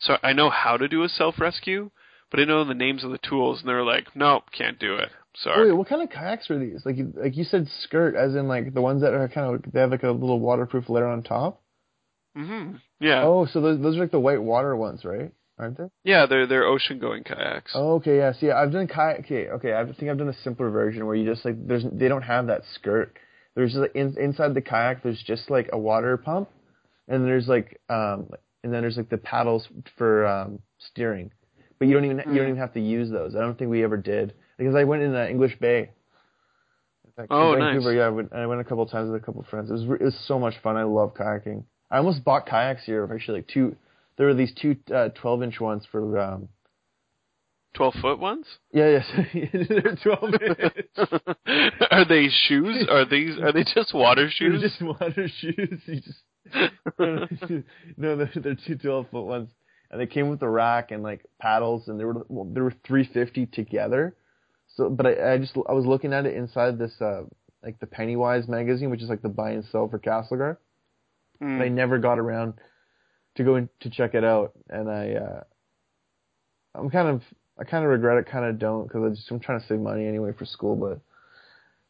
So I know how to do a self rescue, but I didn't know the names of the tools and they were like, "Nope, can't do it." Sorry. Wait, what kind of kayaks are these? Like, like you said, skirt, as in like the ones that are kind of they have like a little waterproof layer on top. Mhm. Yeah. Oh, so those those are like the white water ones, right? Aren't they? Yeah, they're they're ocean going kayaks. Oh, okay, yeah. See, I've done kayak. Okay, okay. I think I've done a simpler version where you just like there's they don't have that skirt. There's just like in, inside the kayak. There's just like a water pump, and there's like um and then there's like the paddles for um steering. But you don't even you don't even have to use those. I don't think we ever did because I went in uh, English Bay. In fact, in Oh, Vancouver, nice. yeah. I went, I went a couple of times with a couple of friends. It was re- it was so much fun. I love kayaking. I almost bought kayaks here. Actually, like two. There were these two uh, 12 inch ones for um, Twelve foot ones? yeah, yes, they're 12 inch. are they shoes? Are these are they just water They're shoes? just water shoes. You just no, they're, they're two 12 foot ones, and they came with a rack and like paddles, and they were well, they were 350 together. So, but I, I just I was looking at it inside this uh like the Pennywise magazine, which is like the buy and sell for Castlegar. But I never got around to go in to check it out, and I uh, I'm kind of I kind of regret it, kind of don't, because I just I'm trying to save money anyway for school, but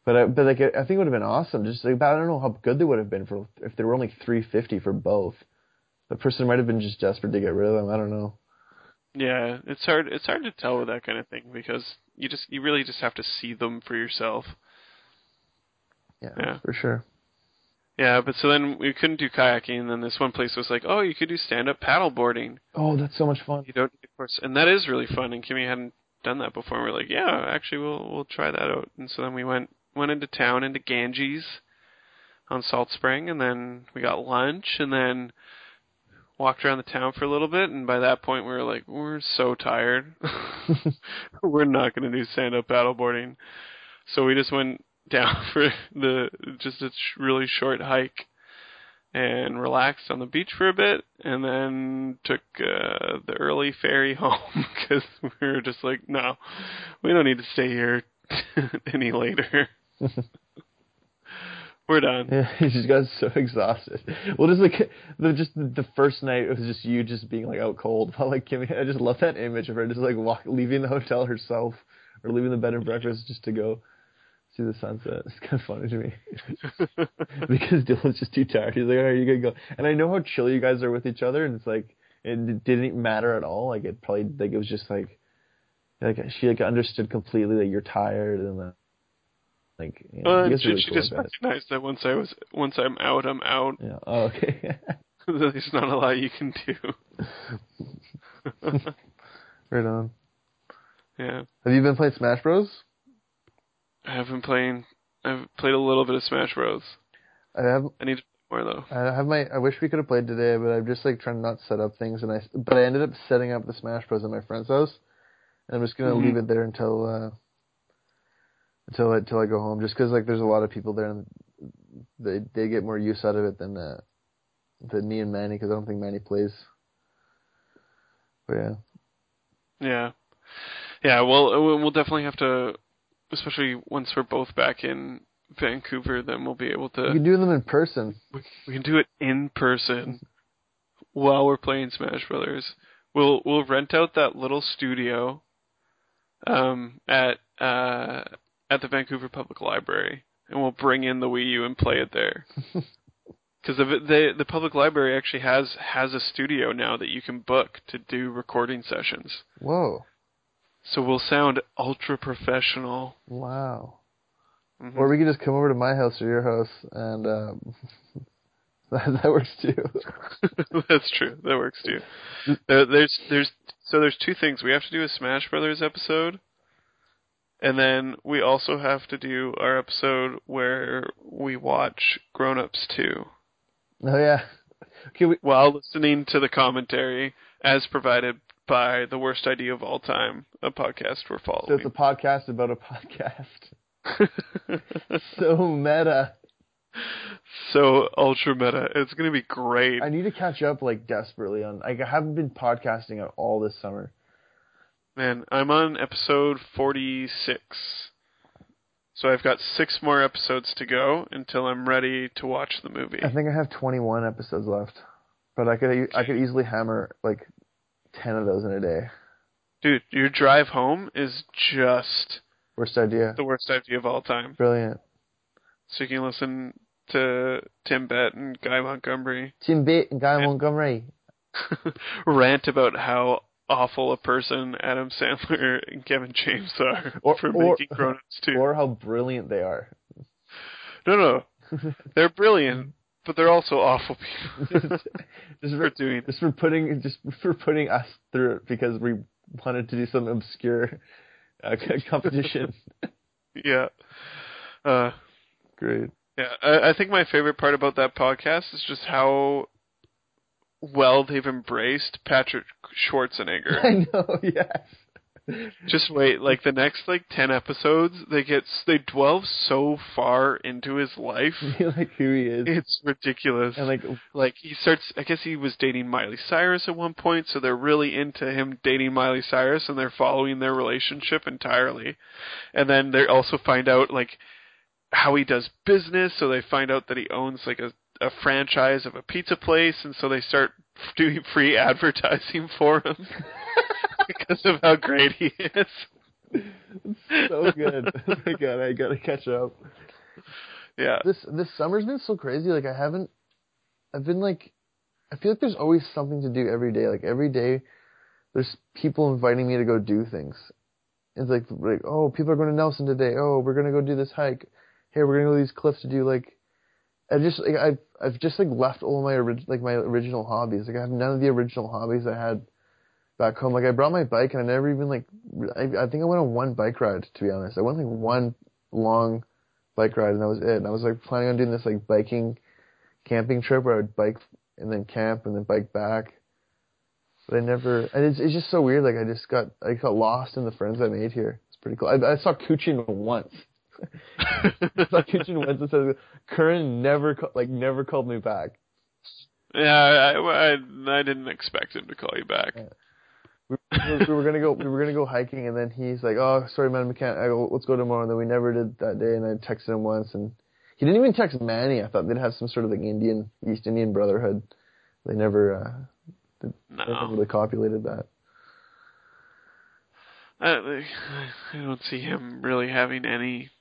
but I, but like I think it would have been awesome. Just like but I don't know how good they would have been for if they were only 350 for both. The person might have been just desperate to get rid of them. I don't know. Yeah, it's hard it's hard to tell with that kind of thing because you just you really just have to see them for yourself. Yeah, Yeah. for sure. Yeah, but so then we couldn't do kayaking, and then this one place was like, "Oh, you could do stand-up paddle boarding. Oh, that's so much fun. You don't a course," and that is really fun. And Kimmy hadn't done that before. And we are like, "Yeah, actually, we'll we'll try that out." And so then we went went into town into Ganges on Salt Spring, and then we got lunch, and then walked around the town for a little bit. And by that point, we were like, "We're so tired. we're not going to do stand-up paddle boarding." So we just went down for the just a sh- really short hike and relaxed on the beach for a bit and then took uh, the early ferry home because we were just like no we don't need to stay here any later we're done Yeah, he just got so exhausted. Well, just like the just the first night, it was just you just being like out cold. While like Kimmy, I just love that image of her just like walk, leaving the hotel herself or leaving the bed and breakfast just to go see the sunset. It's kind of funny to me because Dylan's just too tired. He's like, "All right, you gonna go?" And I know how chill you guys are with each other, and it's like it didn't matter at all. Like it probably like it was just like like she like understood completely that you're tired and that like you know, uh, you she, really she cool just recognized that once I was once I'm out I'm out Yeah. Oh, okay. there's not a lot you can do right on. yeah Have you been playing Smash Bros? I have been playing I've played a little bit of Smash Bros I have. I need to play more though I have my. I wish we could have played today, but I'm just like trying to not set up things, and I. But I ended up setting up the Smash Bros at my friend's house, and I'm just gonna Mhm. leave it there until. uh until I, until I go home, just 'cause like there's a lot of people there and they they get more use out of it than uh, than me and Manny because I don't think Manny plays. But yeah, Yeah, yeah. Well, we'll we'll definitely have to, especially once we're both back in Vancouver. Then we'll be able you to. can do them in person. We, we can do it in person while we're playing Smash Brothers. We'll we'll rent out that little studio, um, at uh at the Vancouver Public Library, and we'll bring in the Wii U and play it there. Because the, the the public library actually has has a studio now that you can book to do recording sessions. Whoa! So we'll sound ultra professional. Wow! Mhm. Or we could just come over to my house or your house, and um, that, that works too. That's true. That works too. There, there's there's so there's two things we have to do a Smash Brothers episode, and then we also have to do our episode where we watch Grown Ups 2 Oh yeah. We, while listening to the commentary as provided by the worst idea of all time, a podcast we're so it's a podcast about a podcast. so meta. so ultra meta. It's gonna be great. I need to catch up like desperately on. Like I haven't been podcasting at all this summer. Man, I'm on episode 46. So I've got six more episodes to go until I'm ready to watch the movie. I think I have 21 episodes left, but I could I could easily hammer like 10 of those in a day. Dude, your drive home is just Worst idea. the worst idea of all time. Brilliant. So you can listen to Tim Batt and Guy Montgomery Tim Bate and Guy Montgomery. rant about how awful a person Adam Sandler and Kevin James are Or- for or- making Grown Ups 2. Or how brilliant they are. no, no, they're brilliant, but they're also awful people just for doing just for putting just for putting us through it because we wanted to do some obscure uh, competition. Yeah. Uh, Great. Yeah, I, I think my favorite part about that podcast is just how well they've embraced Patrick Schwarzenegger. I know. Yes. Just wait, like the next like ten episodes, they get they delve so far into his life. like who he is. It's ridiculous. and like like he starts I guess he was dating Miley Cyrus at one point, so they're really into him dating Miley Cyrus and they're following their relationship entirely. And then they also find out like how he does business, so they find out that he owns like a a franchise of a pizza place and so they start doing free advertising for him because of how great he is. so good. oh my god, I gotta catch up. Yeah. This this summer's been so crazy. Like I haven't. I've been like, I feel like there's always something to do every day. Like every day, there's people inviting me to go do things. It's like like oh people are going to Nelson today. Oh we're gonna go do this hike. Hey we're gonna go to these cliffs to do like. I just like I've I've just like left all my orig- like my original hobbies. Like I have none of the original hobbies I had back home. Like I brought my bike and I never even like I I think I went on one bike ride to be honest. I went like one long bike ride and that was it. And I was like planning on doing this like biking camping trip where I would bike and then camp and then bike back. But I never and it's it's just so weird, like I just got I got lost in the friends I made here. It's pretty cool. I, I saw Kuchin once. I saw Kuchin once and said Curran never like never called me back. Yeah, I, I I didn't expect him to call you back. we, we, were, we were gonna go we were gonna go hiking and then he's like oh sorry man we can't I go, let's go tomorrow. And then we never did that day and I texted him once and he didn't even text Manny. I thought they'd have some sort of like Indian East Indian Brotherhood. They never uh never No, really copulated that. I, I don't see him really having any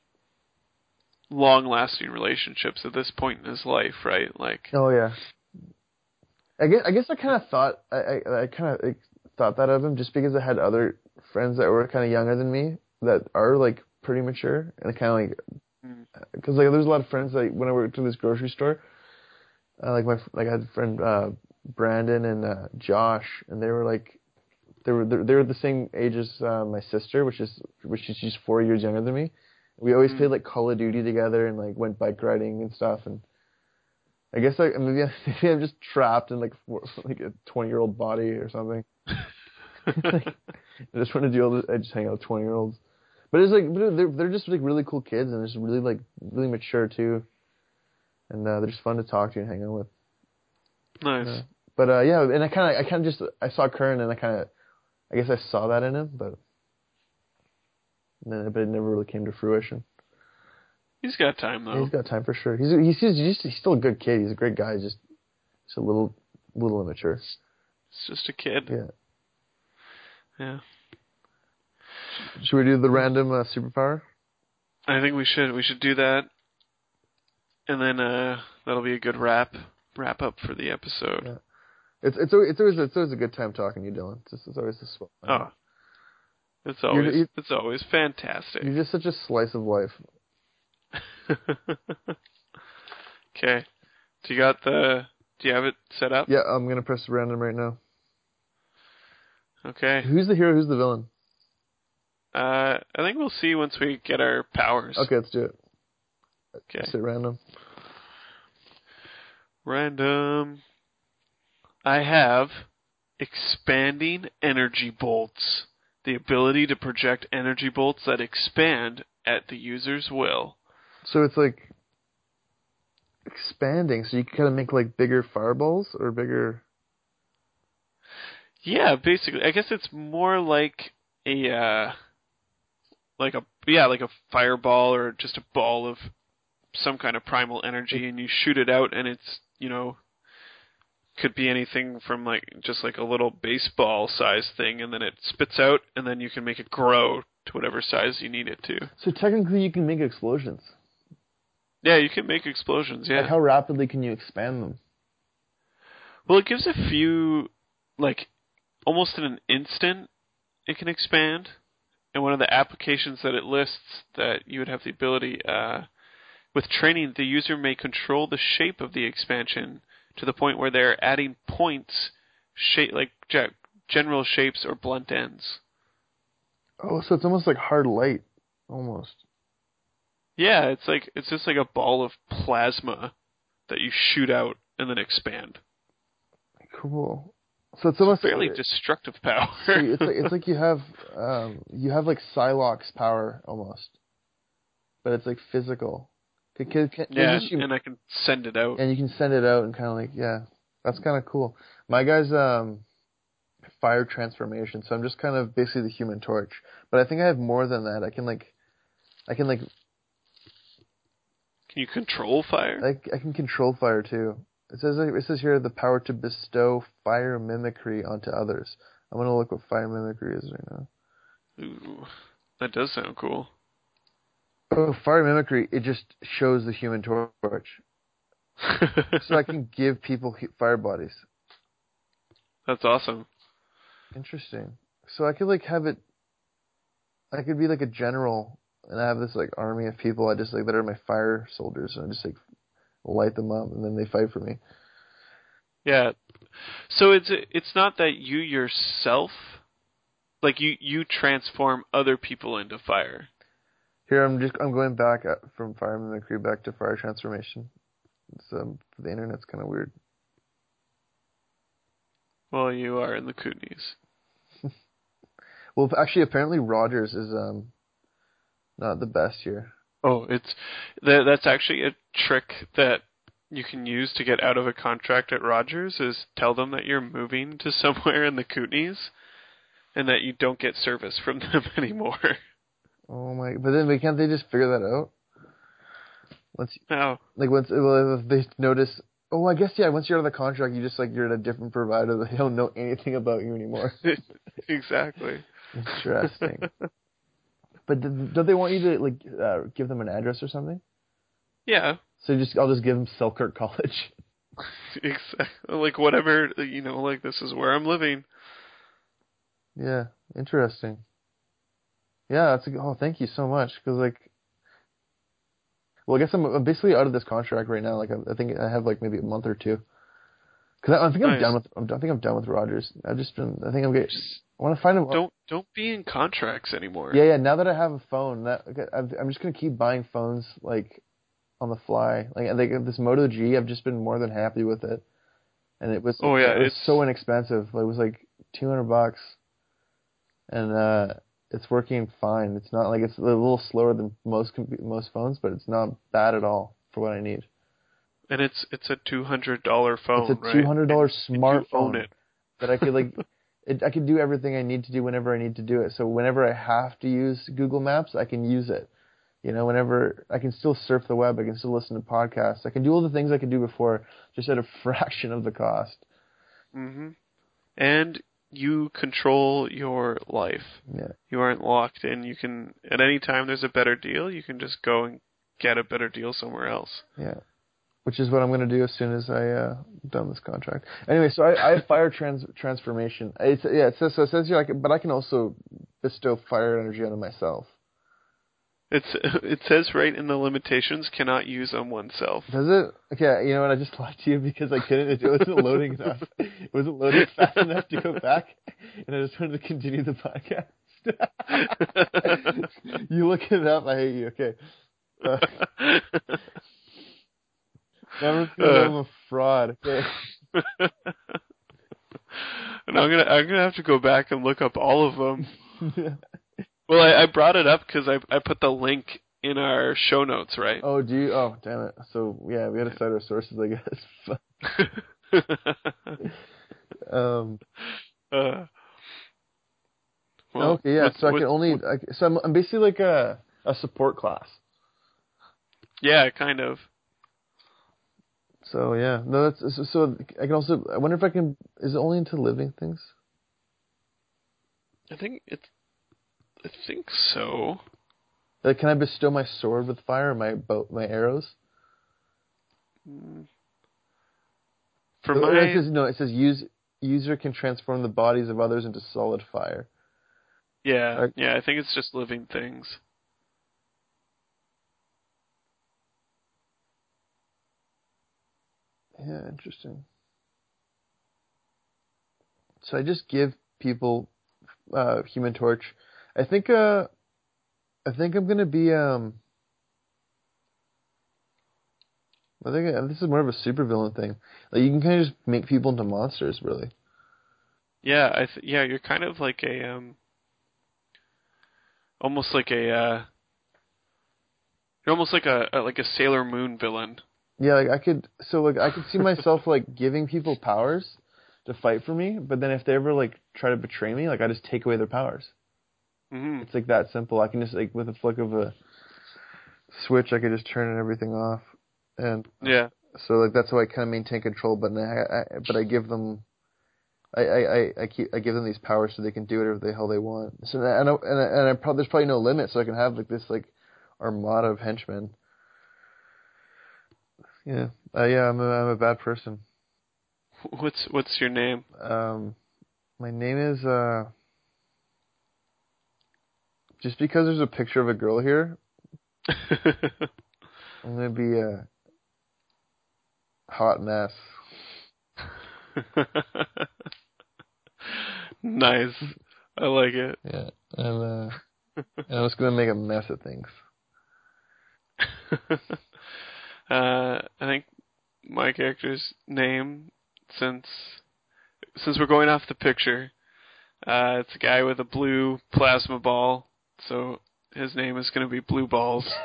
long-lasting relationships at this point in his life, right? Like, oh yeah. I guess I guess I kind of thought I I, I kind of thought that of him just because I had other friends that were kind of younger than me that are like pretty mature and kind of like Mm. because like there's a lot of friends like when I worked in this grocery store, uh, like my like I had a friend uh, Brandon and uh, Josh, and they were like they were they were the same age as uh, my sister, which is which is she's four years younger than me. We always Mm. played like Call of Duty together and like went bike riding and stuff. And I guess like maybe I, maybe I'm just trapped in like four, like a 20 year old body or something. I just want to do all this. I just hang out with 20 year olds. But it's like they're they're just like really cool kids and they're just really like really mature too, and uh, they're just fun to talk to and hang out with. nice. Yeah. But uh, yeah, and I kind of I kind of just I saw Curran and I kind of I guess I saw that in him, but but it never really came to fruition. He's got time Yeah, though. he's got time for sure. He's he's he's, just, he's still a good kid. He's a great guy. He's just just a little little immature. He's just a kid. Yeah. Yeah. Should we do the random uh, superpower? I think we should we should do that, and then uh that'll be a good wrap wrap up for the episode. Yeah. It's it's always, it's always it's always a good time talking to you, Dylan. It's, just, it's always a swell. Oh, it's always you- it's always fantastic. You're just such a slice of life. okay. Do you got the? Do you have it set up? Yeah, I'm gonna press random right now. Okay. Who's the hero? Who's the villain? Uh, I think we'll see once we get our powers. Okay, let's do it. Okay. Say random. Random. I have expanding energy bolts. The ability to project energy bolts that expand at the user's will. So it's like expanding. So you can kind of make like bigger fireballs or bigger. Yeah, basically, I guess it's more like a uh, like a yeah, like a fireball or just a ball of some kind of primal energy, and you shoot it out, and it's you know could be anything from like just like a little baseball size thing, and then it spits out, and then you can make it grow to whatever size you need it to. So technically, you can make explosions. Yeah, you can make explosions. Yeah. Like how rapidly can you expand them? Well, it gives a few, like, almost in an instant, it can expand. And one of the applications that it lists that you would have the ability, uh, with training, the user may control the shape of the expansion to the point where they're adding points, shape like general shapes or blunt ends. Oh, so it's almost like hard light, almost. Yeah, it's like it's just like a ball of plasma that you shoot out and then expand. Cool. So it's almost Fairly like, destructive power. it's like it's like you have um you have like Psylocke's power almost, but it's like physical. Can, can, can, yeah, isn't and I can send it out. and you can send it out and kind of like yeah, that's kind of cool. My guy's um fire transformation, so I'm just kind of basically the Human Torch, but I think I have more than that. I can like I can like Can you control fire? I, I can control fire too. It says it says here the power to bestow fire mimicry onto others. I'm gonna look what fire mimicry is right now. Ooh, that does sound cool. Oh, fire mimicry! It just shows the Human Torch, so I can give people fire bodies. That's awesome. Interesting. So I could like have it. I could be like a general, and I have this like army of people. I just like that are my fire soldiers, and I just like light them up, and then they fight for me. Yeah. So it's it's not that you yourself, like you you transform other people into fire. Here I'm just I'm going back at, from fire mimicry back to fire transformation. So um the internet's kind of weird. Well, you are in the Kootenays. Well, actually, apparently Rogers is um not the best here. Oh, it's that that's actually a trick that you can use to get out of a contract at Rogers is tell them that you're moving to somewhere in the Kootenays and that you don't get service from them anymore. Oh my! But then, but can't they just figure that out? Once, Now, like once, well, if they notice. Oh, I guess yeah. Once you're out of the contract, you just like you're at a different provider. They don't know anything about you anymore. exactly. Interesting. But don't they want you to like uh, give them an address or something? Yeah, So just I'll just give them Selkirk College. exactly. Like whatever, you know, like this is where I'm living. Yeah, interesting. Yeah, that's a, oh, thank you so much. Because like, well, I guess I'm, I'm basically out of this contract right now. Like, I, I think I have like maybe a month or two. Because I, I think I'm Nice. done with. I'm, I think I'm done with Rogers. I've just been. I think I'm getting. I want to find a. Don't don't be in contracts anymore. Yeah, yeah. Now that I have a phone, that I'm just gonna keep buying phones like on the fly. Like, I think this Moto G, I've just been more than happy with it. And it was. Oh, yeah, it was it's- so inexpensive. Like it was like 200 bucks, and uh it's working fine. It's not like it's a little slower than most most phones, but it's not bad at all for what I need. And it's it's a two hundred dollar phone. it's a two hundred dollar smartphone it. that I could like. It, I can do everything I need to do whenever I need to do it. So whenever I have to use Google Maps, I can use it. You know, whenever I can still surf the web, I can still listen to podcasts. I can do all the things I could do before, just at a fraction of the cost. hmm And you control your life. Yeah. You aren't locked in. You can at any time there's a better deal, you can just go and get a better deal somewhere else. Yeah. Which is what I'm going to do as soon as I uh, done this contract. Anyway, so I, I have fire trans transformation. It's yeah, it says so it says here, can, but I can also bestow fire energy onto myself. It's it says right in the limitations cannot use on oneself. Does it? Okay, you know what? I just lied to you because I couldn't. It wasn't loading enough. It wasn't loading fast enough to go back, and I just wanted to continue the podcast. you look it up. I hate you. Okay. Uh, never feel Uh. I'm a fraud. Okay. and I'm gonna I'm gonna have to go back and look up all of them. Well, I, I brought it up because I I put the link in our show notes, right? oh, do you? Oh, damn it. So yeah, we got to cite our sources, I guess. um. uh, well, okay. Yeah. So I can only. I, so I'm, I'm basically like a a support class. Yeah, kind of. So yeah, no, that's so, so. I can also. I wonder if I can. Is it only into living things? I think it's. I think so. Like, can I bestow my sword with fire, or my bow, my arrows? For my it says, no, it says use user can transform the bodies of others into solid fire. yeah yeah I think it's just living things. Yeah, interesting. So I just give people uh Human Torch. I think uh I think I'm gonna be um I think uh, this is more of a supervillain thing. Like you can kind of just make people into monsters, really. Yeah, I th- yeah, you're kind of like a um almost like a uh you're almost like a, a like a Sailor Moon villain. Yeah, like I could so like I could see myself like giving people powers to fight for me, but then if they ever like try to betray me, like I just take away their powers. Mhm. It's like that simple. I can just like with a flick of a switch, I could just turn everything off, and Yeah. so like that's how I kind of maintain control. But I, I but I give them, I, I I I keep I give them these powers so they can do whatever the hell they want. So and I, and I, and I probably there's probably no limit, so I can have like this like armada of henchmen. Yeah, uh, yeah, I'm a I'm a bad person. What's what's your name? Um, my name is uh. Just because there's a picture of a girl here, I'm gonna be a hot mess. nice. I like it. Yeah, and uh, and I'm just gonna make a mess of things. uh, I think my character's name, since since we're going off the picture, uh, it's a guy with a blue plasma ball, so his name is going to be Blue Balls.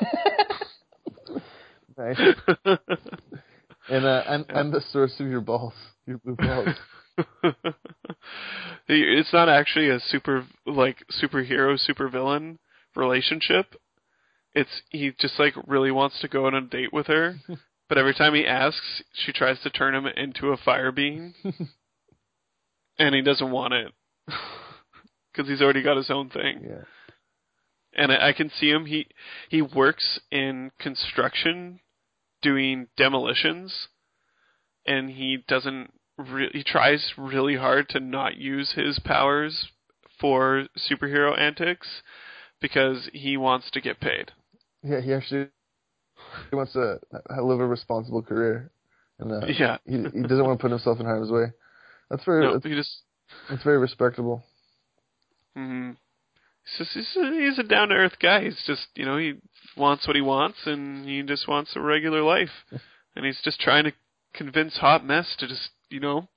Nice. And uh, I'm I'm the source of your balls, your blue balls. it's not actually a super like superhero supervillain relationship. It's he just like really wants to go on a date with her, but every time he asks, she tries to turn him into a fire being, and he doesn't want it because he's already got his own thing. Yeah. And I, I can see him. He he works in construction, doing demolitions, and he doesn't. Re- he tries really hard to not use his powers for superhero antics because he wants to get paid. Yeah, he actually he wants to live a responsible career, and uh, Yeah. he he doesn't want to put himself in harm's way. That's very No, that's, he just. that's very respectable. Mm, he's just he's a, he's a down to earth guy. He's just you know he wants what he wants and he just wants a regular life, and he's just trying to convince Hot Mess to just you know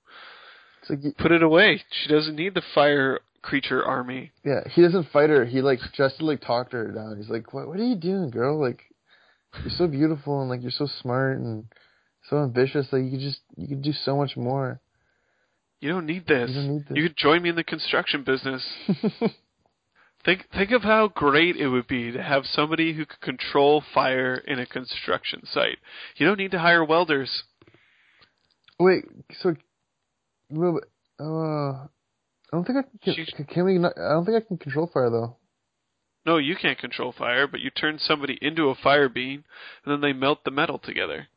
like put it away. She doesn't need the fire creature army. yeah, he doesn't fight her. He like just like talk to her down. He's like, what What are you doing, girl? Like, you're so beautiful and like you're so smart and so ambitious. Like you could just you could do so much more. You don't need this. You don't need this. You could join me in the construction business. Think think of how great it would be to have somebody who could control fire in a construction site. You don't need to hire welders. Wait, so, uh, I don't think I can. Can, we? I don't think I can control fire though. No, you can't control fire, but you turn somebody into a fire being, and then they melt the metal together.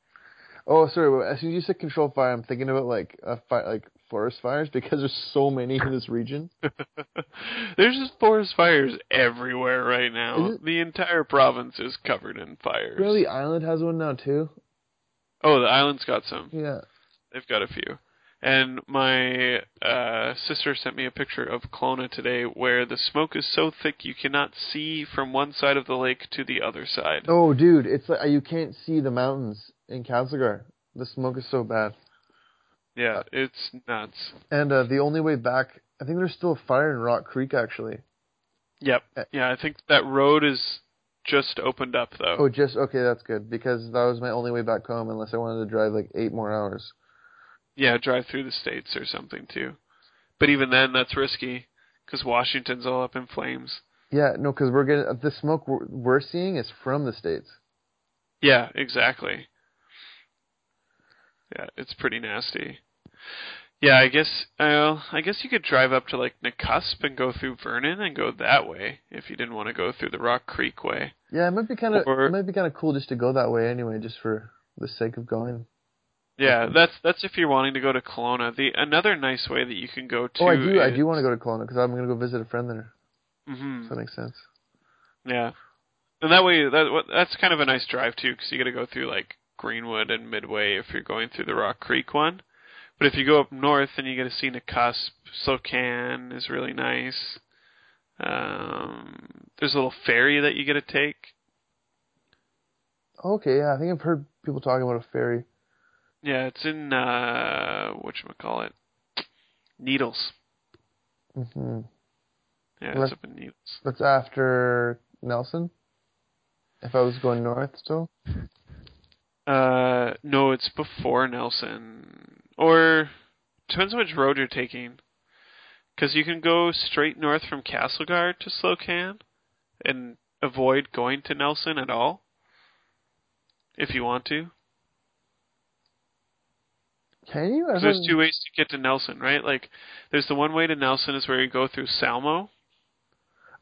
Oh, sorry. As soon as you said control fire, I'm thinking about like a fi- like forest fires because there's so many in this region. There's just forest fires everywhere right now. It- The entire province is covered in fires. Really, the island has one now too. Oh, the island's got some. Yeah. They've got a few. And my uh, sister sent me a picture of Kelowna today where the smoke is so thick you cannot see from one side of the lake to the other side. Oh, dude, it's like you can't see the mountains in Castlegar. The smoke is so bad. Yeah, it's nuts. And uh, the only way back, I think there's still a fire in Rock Creek actually. Yep. Uh, Yeah, I think that road is just opened up though. Oh, just okay, that's good because that was my only way back home unless I wanted to drive like eight more hours. Yeah, drive through the states or something too. But even then, that's risky because Washington's all up in flames. Yeah, no, because we're getting the smoke we're, we're seeing is from the states. Yeah, exactly. Yeah, it's pretty nasty. Yeah, I guess. Well, I guess you could drive up to like Nakusp and go through Vernon and go that way if you didn't want to go through the Rock Creek way. Yeah, it might be kind of it might be kind of cool just to go that way anyway, just for the sake of going. Yeah, that's that's if you're wanting to go to Kelowna. The another nice way that you can go to. oh, I do. I do want to go to Kelowna because I'm gonna go visit a friend there. Mhm. If that makes sense. Yeah, and that way that what- that's kind of a nice drive too, because you got to go through like Greenwood and Midway if you're going through the Rock Creek one. But if you go up north, then you get to see Nakusp. Slocan is really nice. Um, there's a little ferry that you get to take. Okay, yeah, I think I've heard people talking about a ferry. Yeah, it's in uh, what you call it, Needles. hmm Yeah, it's up in Needles. That's after Nelson. If I was going north still. Uh, no, it's before Nelson, or depends on which road you're taking. Because you can go straight north from Castlegar to Slocan, and avoid going to Nelson at all. If you want to, Can you? 'Cause there's two ways to get to Nelson, right? Like, there's the one way to Nelson is where you go through Salmo.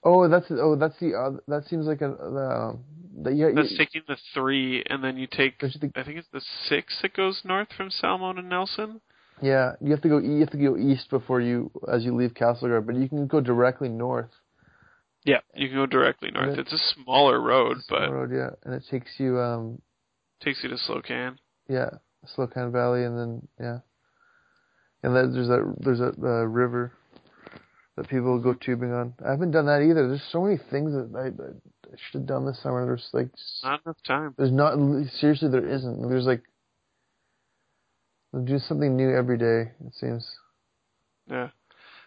Oh, that's oh, that's the uh, that seems like a the the yeah. That's you, taking the three, and then you take. the, I think it's the six that goes north from Salmo to Nelson. yeah, you have to go. You have to go east before you as you leave Castlegar, but you can go directly north. Yeah, you can go directly north. It's a smaller road, It's but road, yeah, and it takes you um takes you to Slocan. yeah Slocan Valley, and then yeah, and then there's that there's a uh, river that people go tubing on. I haven't done that either. There's so many things that I, I should have done this summer. There's like Not enough time. there's not seriously there isn't. There's like do something new every day. It seems. Yeah.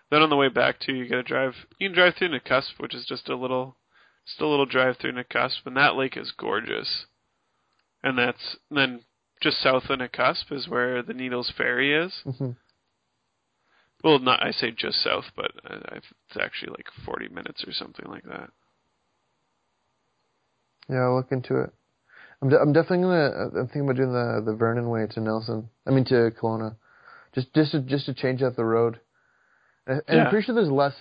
Then on the way back too, you gotta drive. You can drive through Nakusp, which is just a little, just a little drive through Nakusp, and that lake is gorgeous. And that's then just south of Nakusp is where the Needles Ferry is. hmm Well, not I say just south, but I, I, it's actually like 40 minutes or something like that. Yeah, I'll look into it. I'm de- I'm definitely gonna. I'm thinking about doing the the Vernon way to Nelson. I mean to Kelowna, just just to, just to change out the road. And, and Yeah. I'm pretty sure there's less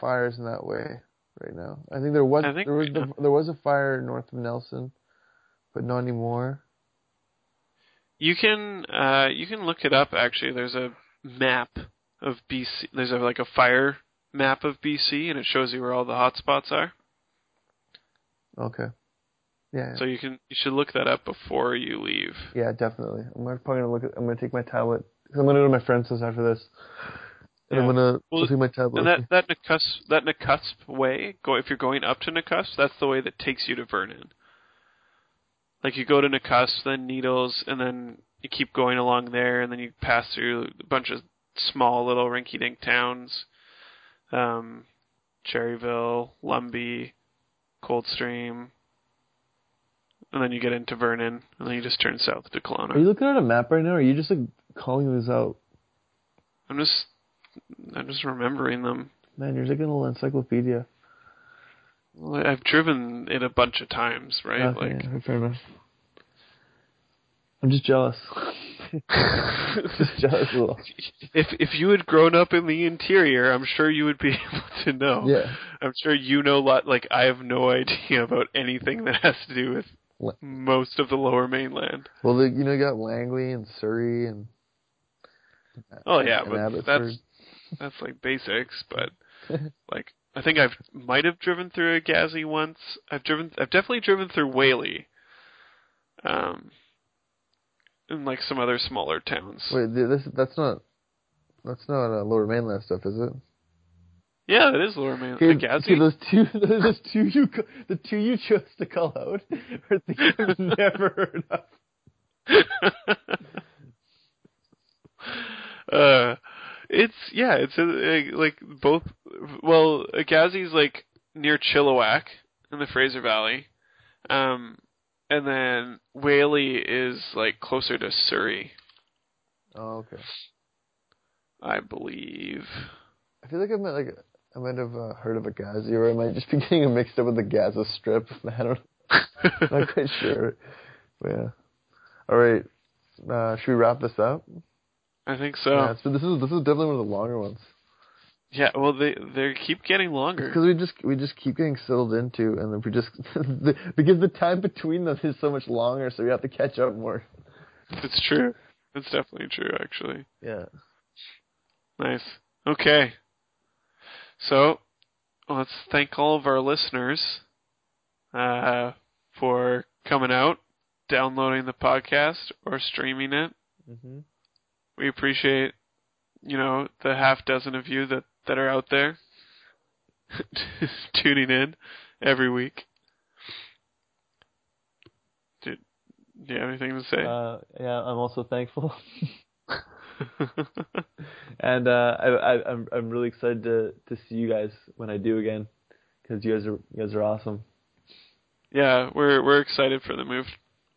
fires in that way right now. I think there was think- there was the, there was a fire north of Nelson, but not anymore. You can uh, you can look it up. Actually, there's a map of BC. There's a, like a fire map of BC, and it shows you where all the hot spots are. Okay. Yeah. So you can you should look that up before you leave. Yeah, definitely. I'm probably gonna look at. I'm gonna take my tablet I'm gonna go to my friend's house after this, and I'm gonna Well, take my tablet. And that that Nakusp that Nakusp way, go if you're going up to Nakusp, that's the way that takes you to Vernon. Like you go to Nakusp, then Needles, and then you keep going along there, and then you pass through a bunch of small little rinky-dink towns, um, Cherryville, Lumby, Coldstream, and then you get into Vernon, and then you just turn south to Kelowna. Are you looking at a map right now, or are you just like calling this out? I'm just I'm just remembering them. Man, you're like a little encyclopedia. Well, I've driven it a bunch of times, right? Okay, like yeah, fair enough. I'm just jealous. just jealous if if you had grown up in the interior, I'm sure you would be able to know. Yeah. I'm sure you know a lot. Like I have no idea about anything that has to do with La- most of the Lower Mainland. Well, the, you know, you got Langley and Surrey and Oh yeah, in but Abbotsford. that's that's like basics. But like I think I've might have driven through Agassiz once. I've driven. I've definitely driven through Whalley. Um, and like some other smaller towns. Wait, this that's not that's not uh, Lower Mainland stuff, is it? Yeah, it is Lower Main. Okay, Agassiz. okay, those two, those two you, the two you chose to call out are things I've never heard of. uh, it's yeah, it's uh, like both. Well, Agassiz's like near Chilliwack in the Fraser Valley, um, and then Whalley is like closer to Surrey, Oh, okay. I believe. I feel like I might like I might have uh, heard of Agassiz, or I might just be getting mixed up with the Gaza Strip. I don't. I'm not quite sure. But yeah. All right. Uh, should we wrap this up? I think so. Yeah. So this is this is definitely one of the longer ones Yeah, well, they they keep getting longer. because we just we just keep getting settled into, and then we just because the time between them is so much longer, so we have to catch up more. It's true. It's definitely true, actually. Yeah. Nice. Okay. So, let's thank all of our listeners uh, for coming out, downloading the podcast, or streaming it. hmm We appreciate, you know, the half dozen of you that, that are out there tuning in every week. Do, do you have anything to say? Uh, yeah, I'm also thankful, and uh, I, I, I'm I'm really excited to to see you guys when I do again, because you guys are you guys are awesome. yeah, we're we're excited for the move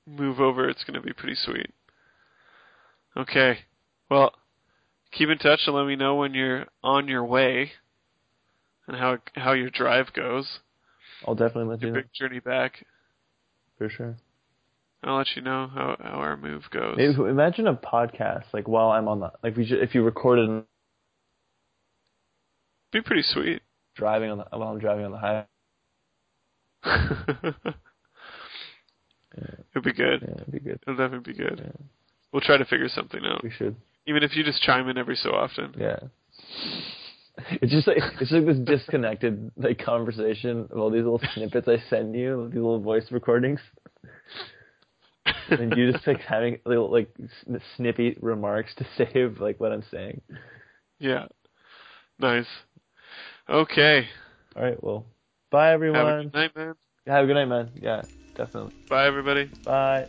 move over. It's going to be pretty sweet. Okay. Well, keep in touch and let me know when you're on your way and how how your drive goes. I'll definitely let you Your know big journey back. for sure. I'll let you know how how our move goes. Maybe, imagine a podcast like while I'm on the like we should if you recorded Be pretty sweet. driving on the while I'm driving on the highway. It'll be good. Yeah, it'd be good. It'll definitely be good. Yeah. We'll try to figure something out. We should. Even if you just chime in every so often. Yeah. It's just like it's like this disconnected like conversation of all these little snippets I send you, these little voice recordings, and you just like having little like snippy remarks to save like what I'm saying. Yeah. Nice. Okay. All right, well, bye everyone. Have a good night, man. Have a good night, man. Yeah, definitely. Bye, everybody. Bye.